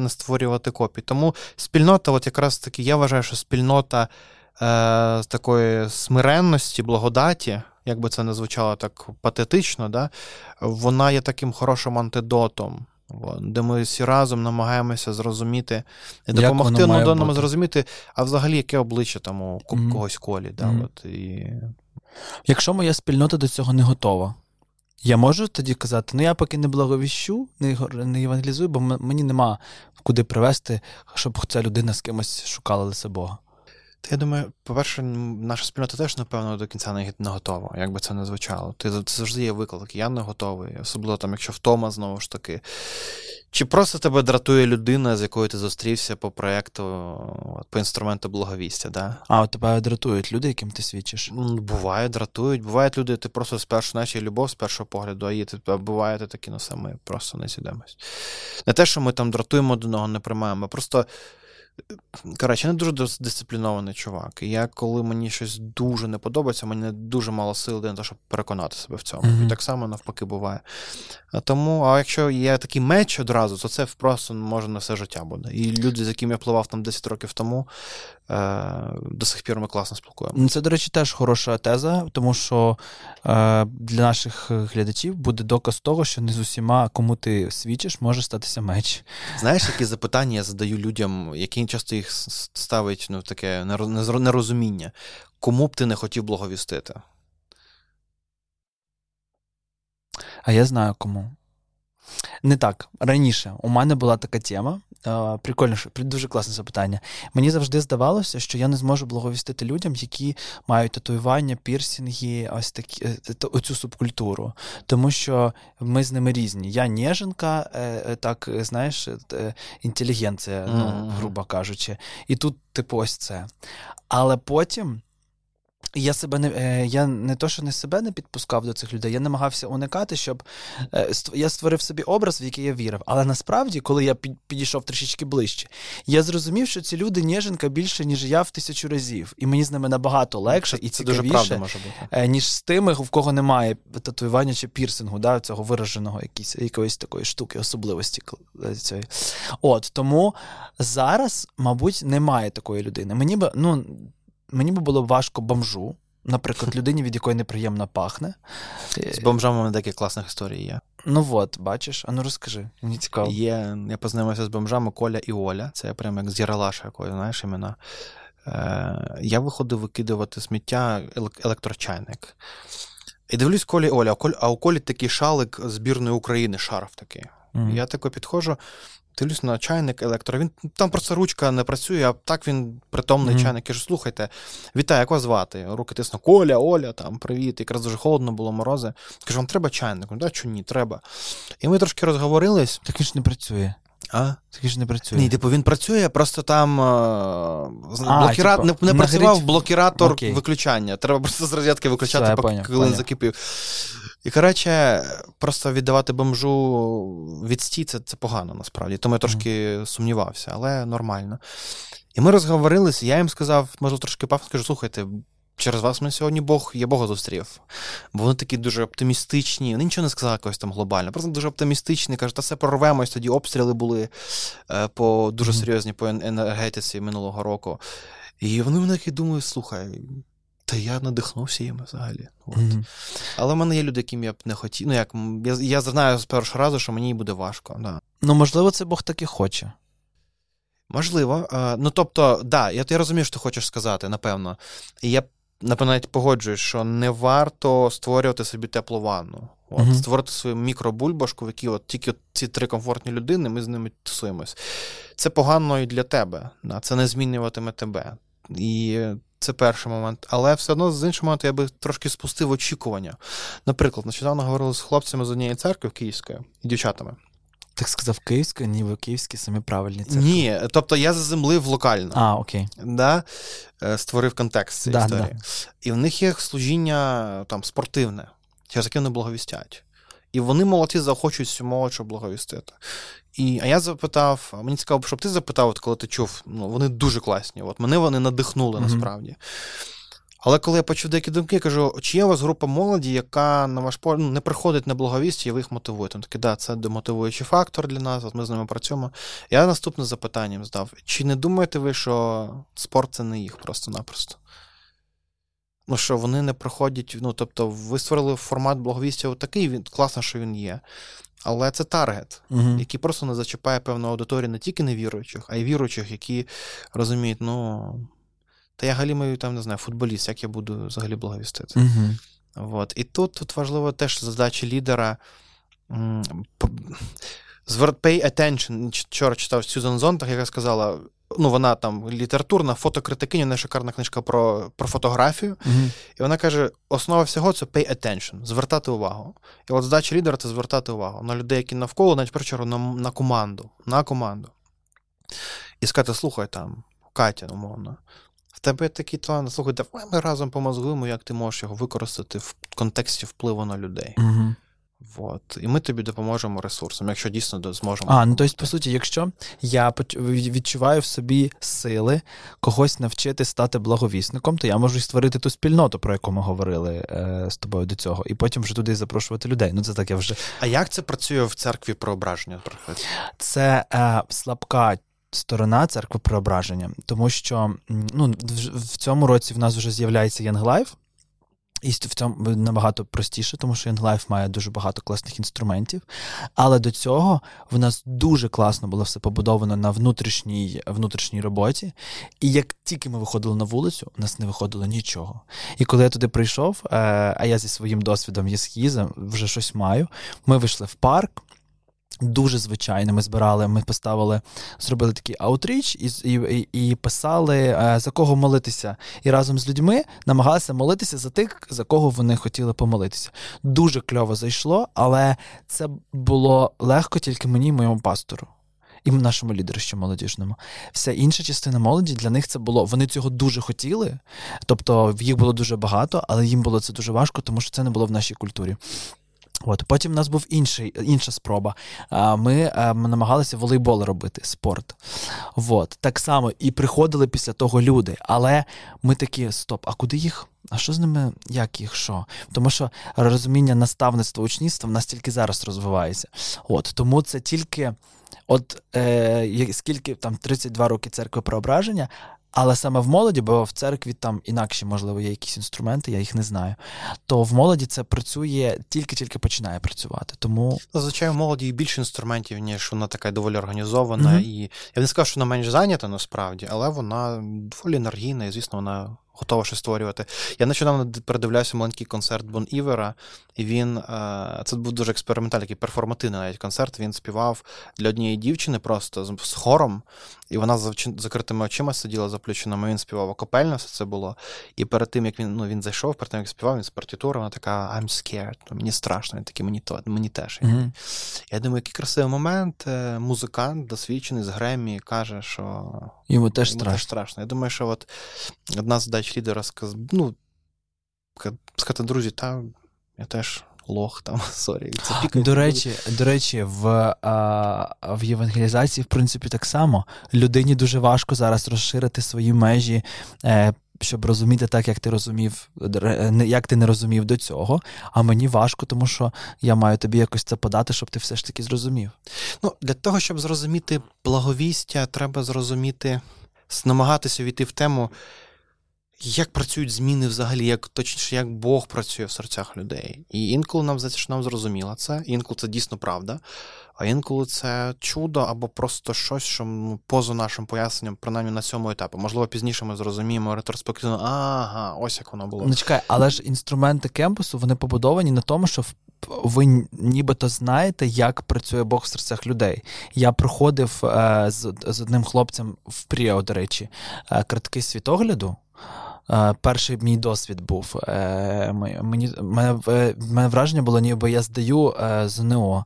не створювати копії. Тому спільнота, от якраз таки, я вважаю, що спільнота е, такої смиренності, благодаті, як би це не звучало так патетично, да? вона є таким хорошим антидотом. Де ми всі разом намагаємося зрозуміти і допомогти одному зрозуміти, а взагалі яке обличчя там у mm-hmm. когось колі. Да, mm-hmm. от, і... Якщо моя спільнота до цього не готова, я можу тоді казати, ну я поки не благовіщу, не не евангелізую, бо мені нема куди привести, щоб ця людина з кимось шукала лише Бога. Та я думаю, по-перше, наша спільнота теж, напевно, до кінця не готова, як би це не звучало. Ти це завжди є виклик. Я не готовий, особливо там, якщо втома, знову ж таки. Чи просто тебе дратує людина, з якою ти зустрівся по проєкту, по інструменту благовістя, да? А от тебе дратують люди, яким ти свідчиш? Буває, дратують. Бувають люди, ти просто спершу, наче любов з першого погляду, а є ти буває ти такі, ну саме просто не сідемось. Не те, що ми там дратуємо до одного, не приймаємо, просто Коротше, я не дуже дисциплінований чувак. І я, коли мені щось дуже не подобається, мені дуже мало сил для того, щоб переконати себе в цьому. Mm-hmm. І так само навпаки буває. А Тому, а якщо є такий меч одразу, то це просто може на все життя буде. І люди, з якими я впливав там 10 років тому, е, до сих пір ми класно спілкуємося. Ну, це, до речі, теж хороша теза, тому що е, для наших глядачів буде доказ того, що не з усіма, кому ти свідчиш, може статися меч. Знаєш, які запитання я задаю людям, які часто їх ставить ну, таке нерозуміння. кому б ти не хотів благовістити? А я знаю кому. Не так. Раніше у мене була така тема. Прикольно, дуже класне запитання. Мені завжди здавалося, що я не зможу благовістити людям, які мають татуювання, пірсінги, ось такі е, оцю субкультуру. Тому що ми з ними різні. Я ніженка, е, е, так знаєш, інтелігенція, ну, грубо кажучи. І тут, типу, ось це. Але потім. Я себе не е, я не то, що не себе не підпускав до цих людей, я намагався уникати, щоб е, я створив собі образ, в який я вірив. Але насправді, коли я підійшов трішечки ближче, я зрозумів, що ці люди ніженка більше, ніж я в тисячу разів. І мені з ними набагато легше це, і цікавіше, дуже правда може бути. Е, ніж з тими, в кого немає татуювання чи пірсингу, да, цього вираженого якісь, якоїсь такої штуки, особливості. цієї. От тому зараз, мабуть, немає такої людини. Мені би, ну мені би було важко бомжу. Наприклад, людині, від якої неприємно пахне. З бомжами у мене такі класних історій є. Ну от, бачиш, а ну розкажи, мені цікаво. Є, Я познайомився з бомжами Коля і Оля. Це прямо як з Яралаша, якої, знаєш, імена. Е, Я виходив викидувати сміття електрочайник. І дивлюсь, Коля і Оля, а у Колі такий шалик збірної України, шарф такий. Mm-hmm. Я тако підходжу, дивлюсь на чайник електро. Він там просто ручка не працює, а так він притомний mm-hmm. чайник. Я кажу, слухайте, вітаю, як вас звати? Руки тисну, Коля, Оля, там, привіт. Якраз дуже холодно було морози. Кажу, вам треба чайник? Да, що ні, треба. І ми трошки розговорились. Так він ж не працює. А? Такі ж не працює. Ні, типу він працює, просто там а, блокіра... типу, не, не працював блокіратор Окей. виключання. Треба просто з розрядки виключати, Все, поки коли закипів. І, коротше, просто віддавати бомжу відстій це, це погано насправді. Тому я трошки сумнівався, але нормально. І ми розговорилися, я їм сказав, можу трошки пафос, скажу, слухайте, через вас мене сьогодні Бог, я Бога зустрів. Бо вони такі дуже оптимістичні. Вони нічого не сказали якось там глобально. Просто дуже оптимістичні. Кажуть, та все прорвемось, тоді обстріли були е, по дуже серйозні по енергетиці минулого року. І вони мене такі думають, слухай. Та я надихнувся їм взагалі. От. Mm-hmm. Але в мене є люди, яким я б не хотів. Ну, як я я знаю з першого разу, що мені буде важко. Да. Ну, можливо, це Бог так і хоче. Можливо. А, ну, тобто, да, я я розумію, що ти хочеш сказати, напевно. І я напевно, навіть погоджуюсь, що не варто створювати собі теплу ванну. От, mm-hmm. Створити свою мікробульбашку, в якій от тільки ці три комфортні людини, ми з ними тусуємось. Це погано і для тебе. Да? Це не змінюватиме тебе. І це перший момент. Але все одно з іншого моменту я би трошки спустив очікування. Наприклад, нещодавно говорили з хлопцями з однієї церкви київської і дівчатами. Так сказав київська, ніби київські самі правильні церкви. Ні, тобто я заземлив локально. А, окей. Да? Е, створив контекст цієї да, історії. Да. І в них є служіння там спортивне, через яке вони благовістять. І вони молодці захочуть молодшу благовістити. І, А я запитав, мені цікаво, щоб ти запитав, от коли ти чув, ну, вони дуже класні. От Мене вони надихнули mm-hmm. насправді. Але коли я почув деякі думки, я кажу, чи є у вас група молоді, яка на ваш погляд ну, не приходить на благовість, і ви їх мотивуєте? Він такий, да, це демотивуючий фактор для нас, от ми з ними працюємо. Я наступне запитання здав: чи не думаєте ви, що спорт це не їх просто-напросто? Ну, що вони не проходять, ну, тобто, ви створили формат благовістя такий, він класно, що він є. Але це таргет, угу. який просто не зачіпає певну аудиторію не тільки невіруючих, а й віруючих, які розуміють, ну. Та я галімою там не знаю, футболіст, як я буду взагалі благовістити. Uh-huh. От. І тут тут важливо теж задача лідера. Pay attention. Вчора читав Сюзан Зонтах, яка сказала: ну, вона там літературна, фотокритикиня, не шикарна книжка про про фотографію. Uh-huh. І вона каже: основа всього це pay attention, звертати увагу. І от задача лідера це звертати увагу на людей, які навколо, навіть першу на, на команду. На команду. І сказати, слухай там, Катя, умовно В тебе такий план, слухай, давай ми разом помозгуємо, як ти можеш його використати в контексті впливу на людей. Угу. Вот. І ми тобі допоможемо ресурсом, якщо дійсно зможемо. А, ну тобто, по суті, якщо я відчуваю в собі сили когось навчити стати благовісником, то я можу створити ту спільноту, про яку ми говорили е, з тобою до цього, і потім вже туди запрошувати людей. Ну, це так я вже. А як це працює в церкві преображення? Це е, слабка сторона церкви преображення, тому що ну, в цьому році в нас вже з'являється Young Life, І в цьому набагато простіше, тому що Young має дуже багато класних інструментів. Але до цього в нас дуже класно було все побудовано на внутрішній внутрішній роботі. І як тільки ми виходили на вулицю, у нас не виходило нічого. І коли я туди прийшов, е, а я зі своїм досвідом є вже щось маю, ми вийшли в парк. Дуже звичайно, ми збирали, ми поставили, зробили такий аутріч і і, і писали, е, за кого молитися. І разом з людьми намагалися молитися за тих, за кого вони хотіли помолитися. Дуже кльово зайшло, але це було легко тільки мені, і моєму пастору. І нашому лідерищу молодіжному. Вся інша частина молоді для них це було. Вони цього дуже хотіли, тобто їх було дуже багато, але їм було це дуже важко, тому що це не було в нашій культурі. От Потім у нас був інший, інша спроба. Е, ми намагалися волейбол робити, спорт. От. Так само і приходили після того люди. Але ми такі: стоп, а куди їх? А що з ними, як їх, що? Тому що розуміння наставництва, учнівства в нас тільки зараз розвивається. От Тому це тільки от е, скільки там 32 роки церкви преображення, але саме в молоді, бо в церкві там інакші, можливо, є якісь інструменти, я їх не знаю. То в молоді це працює тільки-тільки починає працювати. Тому зазвичай в молоді більше інструментів, ніж вона така доволі організована. Mm-hmm. І я не скажу, що вона менш зайнята насправді, але вона доволі енергійна, і звісно, вона готова щось створювати. Я нещодавно передивлявся маленький концерт Бон Івера, і він е, це був дуже експериментальний, перформативний навіть концерт. Він співав для однієї дівчини просто з хором, і вона з закритими очима сиділа заплющеними. Він співав окопельно, все це було. І перед тим, як він ну, він зайшов, перед тим, як співав, він з партітури, вона така I'm scared, ну, мені страшно, він такий, мені то, мені теж. Mm-hmm. Я думаю, який красивий момент. Е, музикант, досвідчений з Гремі, каже, що йому теж йому страшно. Теж страшно. Я думаю, що от одна з задач лідера сказ... ну, сказати, друзі, та я теж лох там, sorry. Це До речі, до речі, в а, в євангелізації, в принципі, так само людині дуже важко зараз розширити свої межі. Е, щоб розуміти так, як ти розумів, як ти не розумів до цього, а мені важко, тому що я маю тобі якось це подати, щоб ти все ж таки зрозумів. Ну, Для того, щоб зрозуміти благовістя, треба зрозуміти, намагатися війти в тему, як працюють зміни взагалі, як точніше, як Бог працює в серцях людей. І інколи нам здається, що нам зрозуміло це, інколи це дійсно правда, а інколи це чудо або просто щось, що поза нашим поясненням, принаймні на цьому етапі. Можливо, пізніше ми зрозуміємо ретроспективно, ага, ось як воно було. Ну, чекай, але ж інструменти кемпусу вони побудовані на тому, що ви нібито знаєте, як працює Бог в серцях людей. Я проходив е, з, з одним хлопцем в Пріо, до речі, е, картки світогляду. Е, перший мій досвід був. Е, мені мене, мене враження було, ніби я здаю е, ЗНО.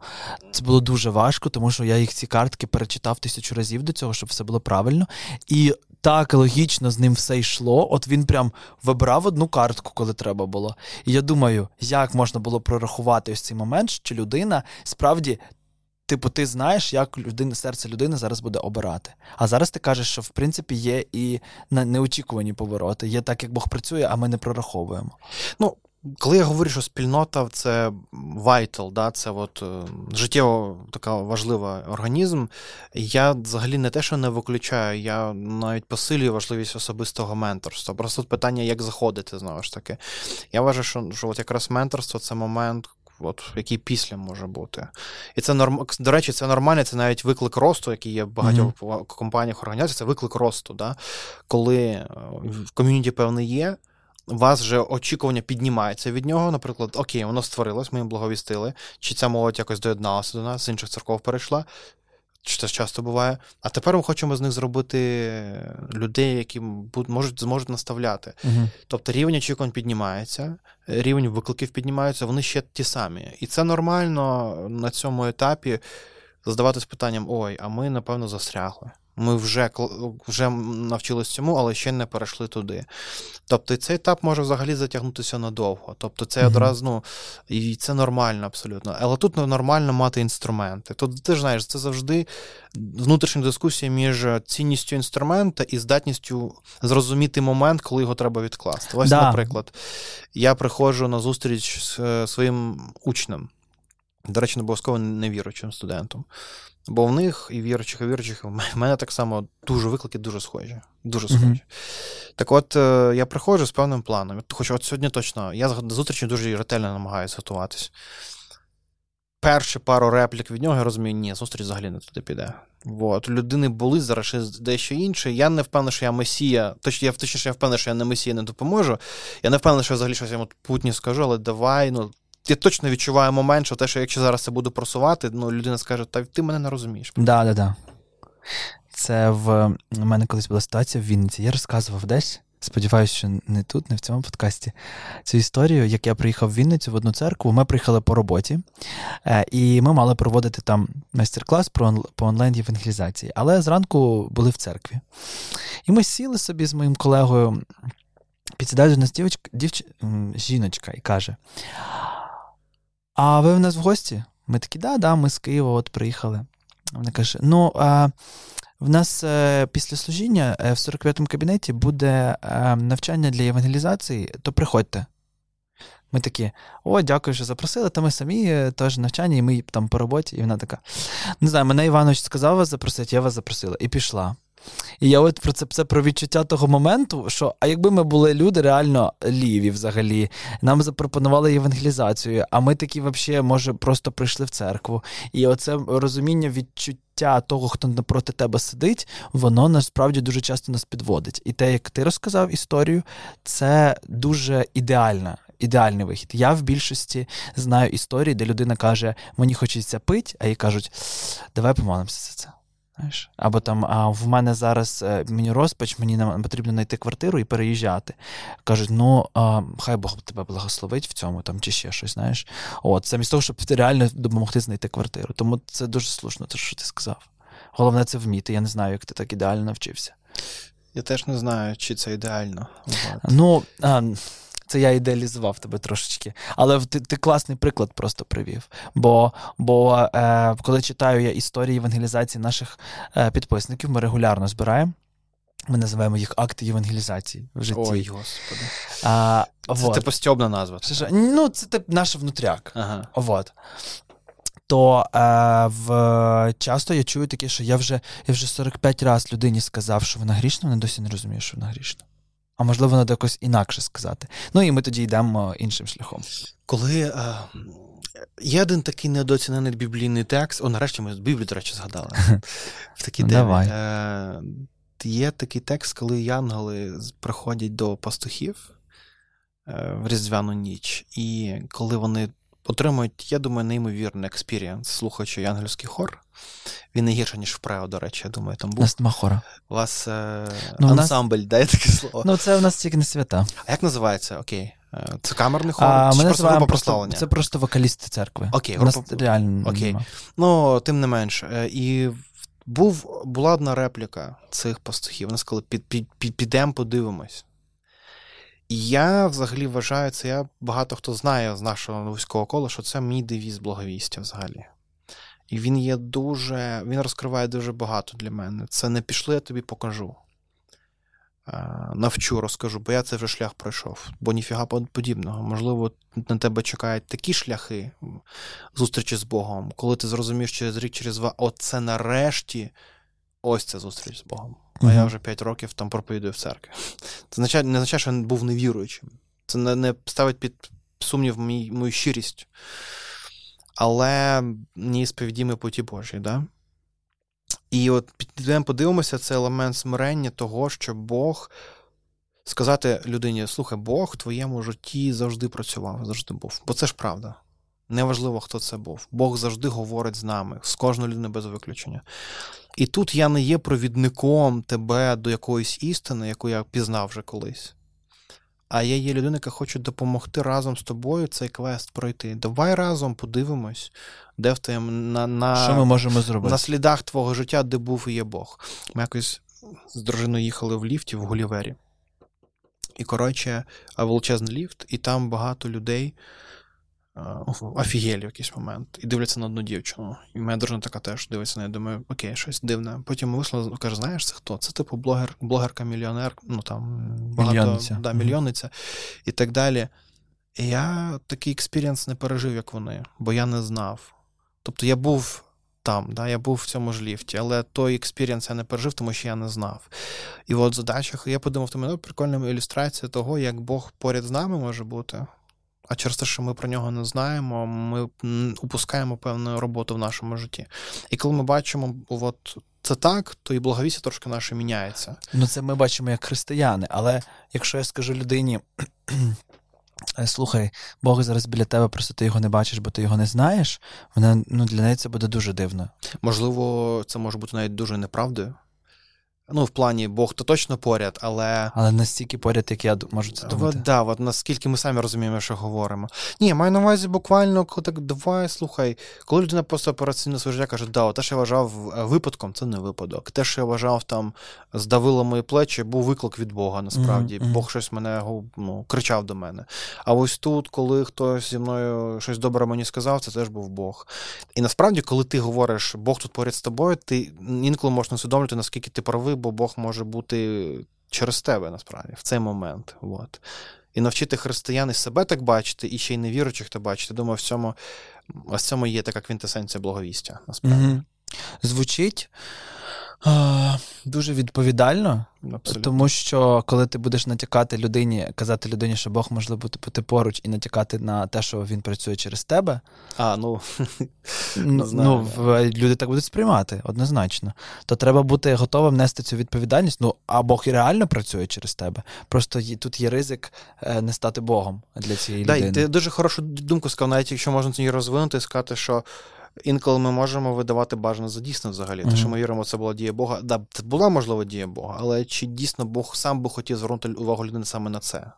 Це було дуже важко, тому що я їх ці картки перечитав тисячу разів до цього, щоб все було правильно. І так логічно з ним все йшло. От він прям вибрав одну картку, коли треба було. І я думаю, як можна було прорахувати ось цей момент, що людина справді Типу, ти знаєш, як людина, серце людини зараз буде обирати. А зараз ти кажеш, що в принципі є і неочікувані повороти. Є так, як Бог працює, а ми не прораховуємо. Ну, коли я говорю, що спільнота це vital, да, це от е, життєво така важлива організм, я взагалі не те, що не виключаю, я навіть посилюю важливість особистого менторства. Просто питання, як заходити, знову ж таки. Я вважаю, що, що от якраз менторство це момент, от, який після може бути. І це норм... до речі, це нормально, це навіть виклик росту, який є в багатьох mm-hmm. компаніях організацій, це виклик росту. Да? Коли е, в ком'юніті певне є. У вас вже очікування піднімається від нього. Наприклад, окей, воно створилось, ми їм благовістили, чи ця молодь якось доєдналася до нас, з інших церков перейшла. Це часто буває. А тепер ми хочемо з них зробити людей, які можуть зможуть наставляти. uh Тобто рівень очікувань піднімається, рівень викликів піднімається, вони ще ті самі. І це нормально на цьому етапі задаватись питанням: ой, а ми, напевно, застрягли. Ми вже вже навчились цьому, але ще не перейшли туди. Тобто цей етап може взагалі затягнутися надовго. Тобто це mm-hmm. одразу, ну, і це нормально абсолютно. Але тут нормально мати інструменти. Тут ти ж знаєш, це завжди внутрішня дискусія між цінністю інструмента і здатністю зрозуміти момент, коли його треба відкласти. Ось, да. наприклад, я приходжу на зустріч з е, своїм учнем. До речі, не обов'язково невіручим студентом. Бо в них і віручих, і віручих, в мене так само дуже виклики, дуже схожі. Дуже схожі. Mm-hmm. Так от е, я приходжу з певним планом. Хоч от сьогодні точно, я до зустрічі дуже ретельно намагаюся готуватись. Перші пару реплік від нього я розумію, ні, зустріч взагалі не туди піде. От. Людини були зараз ще дещо інше. Я не впевнений, що я месія. Точно, я точніше, я впевнений, що я не месія не допоможу. Я не впевнений, що я взагалі щось йому путні скажу, але давай, ну, я точно відчуваю момент, що те, що якщо зараз це буду просувати, ну людина скаже, та ти мене не розумієш. Да, да. Да. Це в у мене колись була ситуація в Вінниці. Я розказував десь. Сподіваюся, що не тут, не в цьому подкасті. Цю історію, як я приїхав в Вінницю в одну церкву, ми приїхали по роботі, е, і ми мали проводити там майстер-клас про по онлайн-євангелізації. Але зранку були в церкві. І ми сіли собі з моїм колегою, підсідає до нас дівчинка, дівч... жіночка і каже: а ви в нас в гості? Ми такі, да, да, ми з Києва от приїхали. Вона каже: Ну, а в нас е, після служіння е, в 45-му кабінеті буде е, навчання для евангелізації, то приходьте. Ми такі, о, дякую, що запросили, то ми самі теж навчання, і ми там по роботі. І вона така: не знаю, мене Іванович сказав вас запросити, я вас запросила. І пішла. І я от про це це про відчуття того моменту, що а якби ми були люди реально ліві взагалі, нам запропонували євангелізацію, а ми такі, взагалі, може, просто прийшли в церкву. І оце розуміння відчуття того, хто напроти тебе сидить, воно насправді дуже часто нас підводить. І те, як ти розказав історію, це дуже ідеальна. Ідеальний вихід. Я в більшості знаю історії, де людина каже, мені хочеться пити, а їй кажуть, давай помолимося за це. Знаєш? Або там, а в мене зараз е, мені розпач, мені потрібно знайти квартиру і переїжджати. Кажуть, ну а, хай Бог тебе благословить в цьому там чи ще щось, знаєш. От, замість того, щоб реально допомогти знайти квартиру. Тому це дуже слушно, те, що ти сказав. Головне це вміти. Я не знаю, як ти так ідеально навчився. Я теж не знаю, чи це ідеально. Ну, а, це я ідеалізував тебе трошечки. Але ти ти класний приклад просто привів. Бо бо е, коли читаю я історії евангелізації наших е, підписників, ми регулярно збираємо. Ми називаємо їх акти евангелізації в житті. Ой, господи. А, Це вот. типу стьобна назва. Це, ну, це тип наш внутряк. Ага. Вот. То е, в, часто я чую таке, що я вже я вже 45 разів людині сказав, що вона грішна, вона досі не розуміє, що вона грішна. А можливо, треба якось інакше сказати. Ну і ми тоді йдемо іншим шляхом. Коли а, є один такий недооцінений біблійний текст, о, нарешті ми Біблію, до речі, згадали. В такій Давай. Е, Є такий текст, коли янголи приходять до пастухів е, в Різдвяну ніч, і коли вони отримують, я думаю, неймовірний experience, слухаючи янгельський хор. Він не гірше, ніж вправо, до речі, я думаю, там був. У нас нема хора. У вас е... ну, ансамбль, нас... дай таке слово. Ну, це у нас тільки не свята. А як називається? Окей. Е, це камерний хор? А, Чи ми просто група прославлення? Це просто вокалісти церкви. Окей, у нас реально Окей. Нема. Ну, тим не менш. Е, і був, була одна репліка цих пастухів. Вони сказали, під, під, під, підемо, подивимось. Я взагалі вважаю, це я багато хто знає з нашого вузького кола, що це мій девіз благовістя взагалі. І він є дуже, він розкриває дуже багато для мене. Це не пішли, я тобі покажу. Навчу, розкажу, бо я цей вже шлях пройшов, бо ніфіга подібного. Можливо, на тебе чекають такі шляхи зустрічі з Богом, коли ти зрозумієш через рік, через два, оце нарешті ось це зустріч з Богом. А я вже 5 років там проповідую в церкві. Це означає, не означає, що я був невіруючим. Це не не ставить під сумнів мій, мою щирість. Але не сповідіми поті Божі, да? І от підемо подивимося, це елемент смирення того, що Бог сказати людині: слухай, Бог в твоєму житті завжди працював, завжди був. Бо це ж правда. Неважливо, хто це був. Бог завжди говорить з нами, з кожною людиною без виключення. І тут я не є провідником тебе до якоїсь істини, яку я пізнав вже колись. А я є людина, яка хоче допомогти разом з тобою цей квест пройти. Давай разом подивимось, де в тебе на на, Що ми можемо зробити? на слідах твого життя, де був і є Бог. Ми якось з дружиною їхали в ліфті в Гулівері. І, коротше, величезний ліфт, і там багато людей офігелі в якийсь момент і дивляться на одну дівчину. І моя дружина така теж дивиться на неї, думаю, окей, щось дивне. Потім вийшла, каже, знаєш, це хто? Це типу блогер, блогерка-мільйонер, ну там багато мільйонниця. Да, мільйонниця і так далі. І я такий experience не пережив, як вони, бо я не знав. Тобто я був там, да, я був в цьому ж ліфті, але той experience я не пережив, тому що я не знав. І от в задачах я подумав, то мене прикольна ілюстрація того, як Бог поряд з нами може бути. А через те, що ми про нього не знаємо, ми упускаємо певну роботу в нашому житті. І коли ми бачимо, от це так, то і благовістя трошки наше міняється. Ну, це ми бачимо як християни, але якщо я скажу людині. Е, слухай, Бог зараз біля тебе, просто ти його не бачиш, бо ти його не знаєш. Вона ну для неї це буде дуже дивно. Можливо, це може бути навіть дуже неправдою. Ну, в плані Бог то точно поряд, але. Але настільки поряд, як я можу це думати. От, да, от наскільки ми самі розуміємо, що говоримо. Ні, маю на увазі буквально, коли так давай, слухай, коли людина просто операційно своє життя каже, да, те, що я вважав е, випадком, це не випадок. Те, що я вважав там, здавило мої плечі, був виклик від Бога, насправді. Mm-hmm. Бог щось мене ну, кричав до мене. А ось тут, коли хтось зі мною щось добре мені сказав, це теж був Бог. І насправді, коли ти говориш, Бог тут поряд з тобою, ти інколи можна усвідомлювати, наскільки ти правий бо Бог може бути через тебе насправді в цей момент. От. І навчити християн і себе так бачити, і ще й невіруючих так бачити. Думаю, в цьому в цьому є така квінтесенція благовістя. насправді. Угу. Звучить Дуже відповідально, Абсолютно. тому що коли ти будеш натякати людині, казати людині, що Бог може бути бути поруч, і натякати на те, що він працює через тебе. А, ну ну, ну люди так будуть сприймати однозначно. То треба бути готовим нести цю відповідальність. Ну, а Бог і реально працює через тебе. Просто тут є ризик е, не стати Богом для цієї да, людини. Ти дуже хорошу думку сказав, навіть якщо можна її розвинути, сказати, що інколи ми можемо видавати бажане за дійсно взагалі. Mm-hmm. Те, що ми віримо, це була дія Бога. Да, це була можливо дія Бога, але чи дійсно Бог сам би хотів звернути увагу людини саме на це?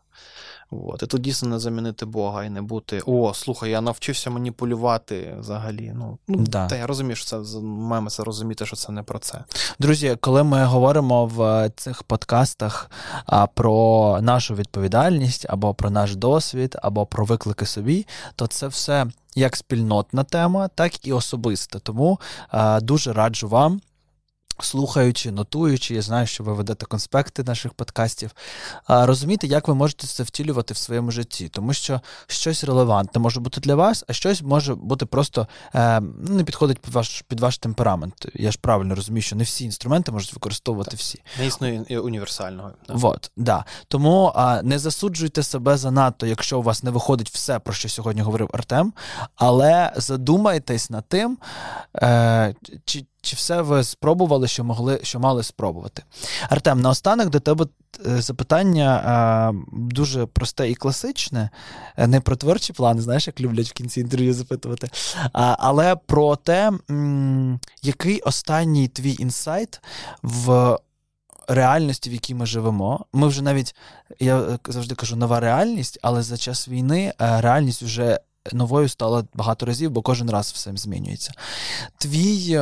От. І тут дійсно не замінити Бога і не бути. О, слухай, я навчився маніпулювати взагалі. Ну, ну да. Та я розумію, що це маємо це розуміти, що це не про це. Друзі, коли ми говоримо в цих подкастах а, про нашу відповідальність, або про наш досвід, або про виклики собі, то це все як спільнотна тема, так і особиста. Тому а, дуже раджу вам слухаючи, нотуючи, я знаю, що ви ведете конспекти наших подкастів, розуміти, як ви можете це втілювати в своєму житті, тому що щось релевантне може бути для вас, а щось може бути просто е, ну, не підходить під ваш під ваш темперамент. Я ж правильно розумію, що не всі інструменти можуть використовувати так. всі. Не існує універсального. Вот, да. Тому не засуджуйте себе занадто, якщо у вас не виходить все, про що сьогодні говорив Артем, але задумайтесь над тим, е, чи чи все ви спробували, що могли, що мали спробувати? Артем, наостанок до тебе е, запитання а, дуже просте і класичне, е, не про творчі плани, знаєш, як люблять в кінці інтерв'ю запитувати, але про те, який останній твій інсайт в. Реальності, в якій ми живемо. Ми вже навіть, я завжди кажу, нова реальність, але за час війни е, реальність вже новою стала багато разів, бо кожен раз все змінюється. Твій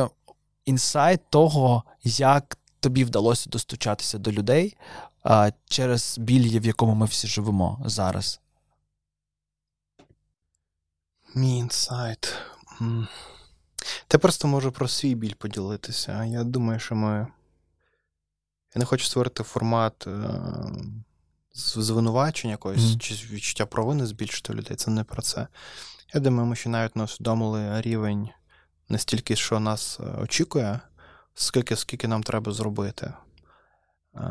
інсайт того, як тобі вдалося достучатися до людей а, через біль, в якому ми всі живемо зараз? Мій інсайт. Ти просто можу про свій біль поділитися. Я думаю, що ми. Я не хочу створити формат е... звинувачення якогось mm. чи відчуття провини збільшити людей. Це не про це. Я думаю, ми ще навіть не усвідомили рівень не стільки, що нас е, очікує, скільки скільки нам треба зробити. Е,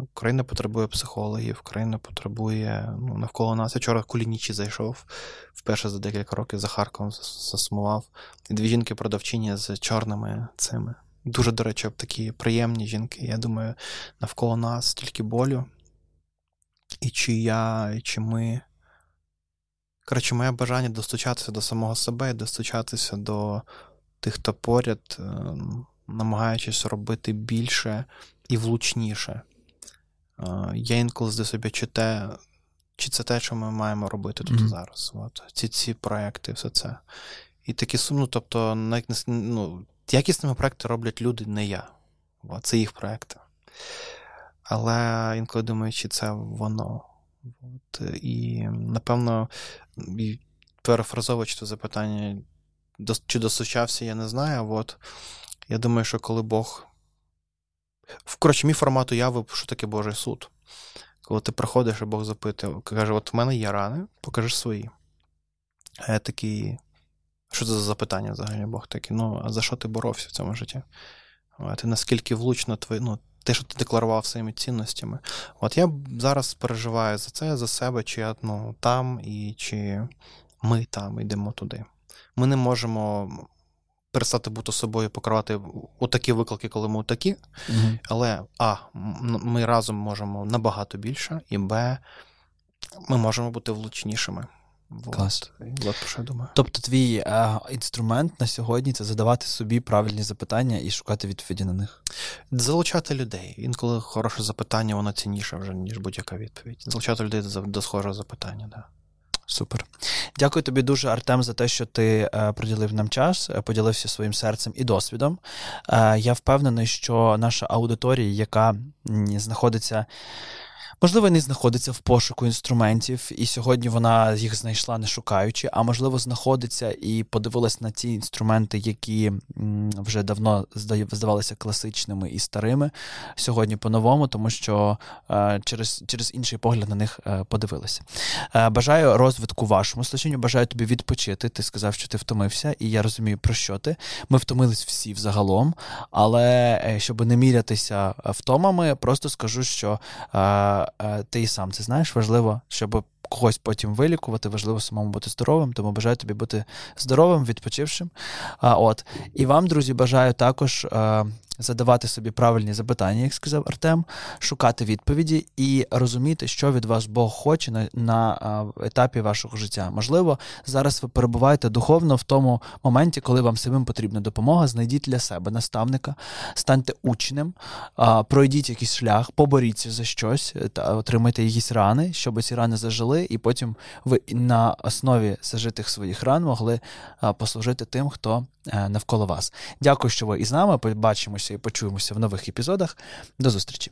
Україна потребує психологів, Україна потребує ну, навколо нас. Я вчора кулінічі зайшов вперше за декілька років за Харковом засумував. І дві жінки-продавчині з чорними цими. Дуже, до речі, такі приємні жінки. Я думаю, навколо нас стільки болю. І чи я, і чи ми. Коротше, моє бажання достучатися до самого себе і достучатися до тих, хто поряд, е, намагаючись робити більше і влучніше. Е, я інколи здаю собі, чи те, чи це те, що ми маємо робити тут mm-hmm. зараз. От. Ці ці проекти, все це. І такі сумно, тобто, ну, якісними проекти роблять люди, не я. От, Це їх проекти. Але інколи думаю, чи це воно. От, І, напевно, перефразовуючи це запитання, чи достучався, я не знаю. От я думаю, що коли Бог. Коротше, мій формат уяви, що таке Божий суд. Коли ти приходиш, і Бог запитує, каже: от в мене є рани, покажи свої. А я такий. Що це за запитання взагалі Бог такий? Ну, а за що ти боровся в цьому житті? І наскільки влучно твої, ну, те, що ти декларував своїми цінностями. От я зараз переживаю за це, за себе, чи я ну, там, і чи ми там йдемо туди. Ми не можемо перестати бути собою, покривати отакі виклики, коли ми отакі. mm Але А, ми разом можемо набагато більше, і Б, ми можемо бути влучнішими. Клас. От, от про що я думаю. Тобто, твій е, інструмент на сьогодні це задавати собі правильні запитання і шукати відповіді на них. Залучати людей. Інколи хороше запитання, воно цінніше вже, ніж будь-яка відповідь. Залучати людей до схожого запитання, так. Да. Супер. Дякую тобі дуже, Артем, за те, що ти е, приділив нам час, е, поділився своїм серцем і досвідом. Е, я впевнений, що наша аудиторія, яка знаходиться Можливо, не знаходиться в пошуку інструментів, і сьогодні вона їх знайшла не шукаючи, а можливо, знаходиться і подивилась на ті інструменти, які вже давно здавалися класичними і старими сьогодні по-новому, тому що е, через через інший погляд на них е, подивилася. Е, бажаю розвитку вашому служінню, бажаю тобі відпочити. Ти сказав, що ти втомився, і я розумію, про що ти. Ми втомились всі взагалом, але щоб не мірятися втомами, просто скажу, що. Е, ти і сам це знаєш, важливо, щоб когось потім вилікувати, важливо самому бути здоровим, тому бажаю тобі бути здоровим, відпочившим. А, от. І вам, друзі, бажаю також а, е, задавати собі правильні запитання, як сказав Артем, шукати відповіді і розуміти, що від вас Бог хоче на, на а, етапі вашого життя. Можливо, зараз ви перебуваєте духовно в тому моменті, коли вам самим потрібна допомога. Знайдіть для себе наставника, станьте учнем, пройдіть якийсь шлях, поборіться за щось та отримайте якісь рани, щоб ці рани зажили, і потім ви на основі зажитих своїх ран могли послужити тим, хто навколо вас. Дякую, що ви із нами. Побачимося і почуємося в нових епізодах. До зустрічі!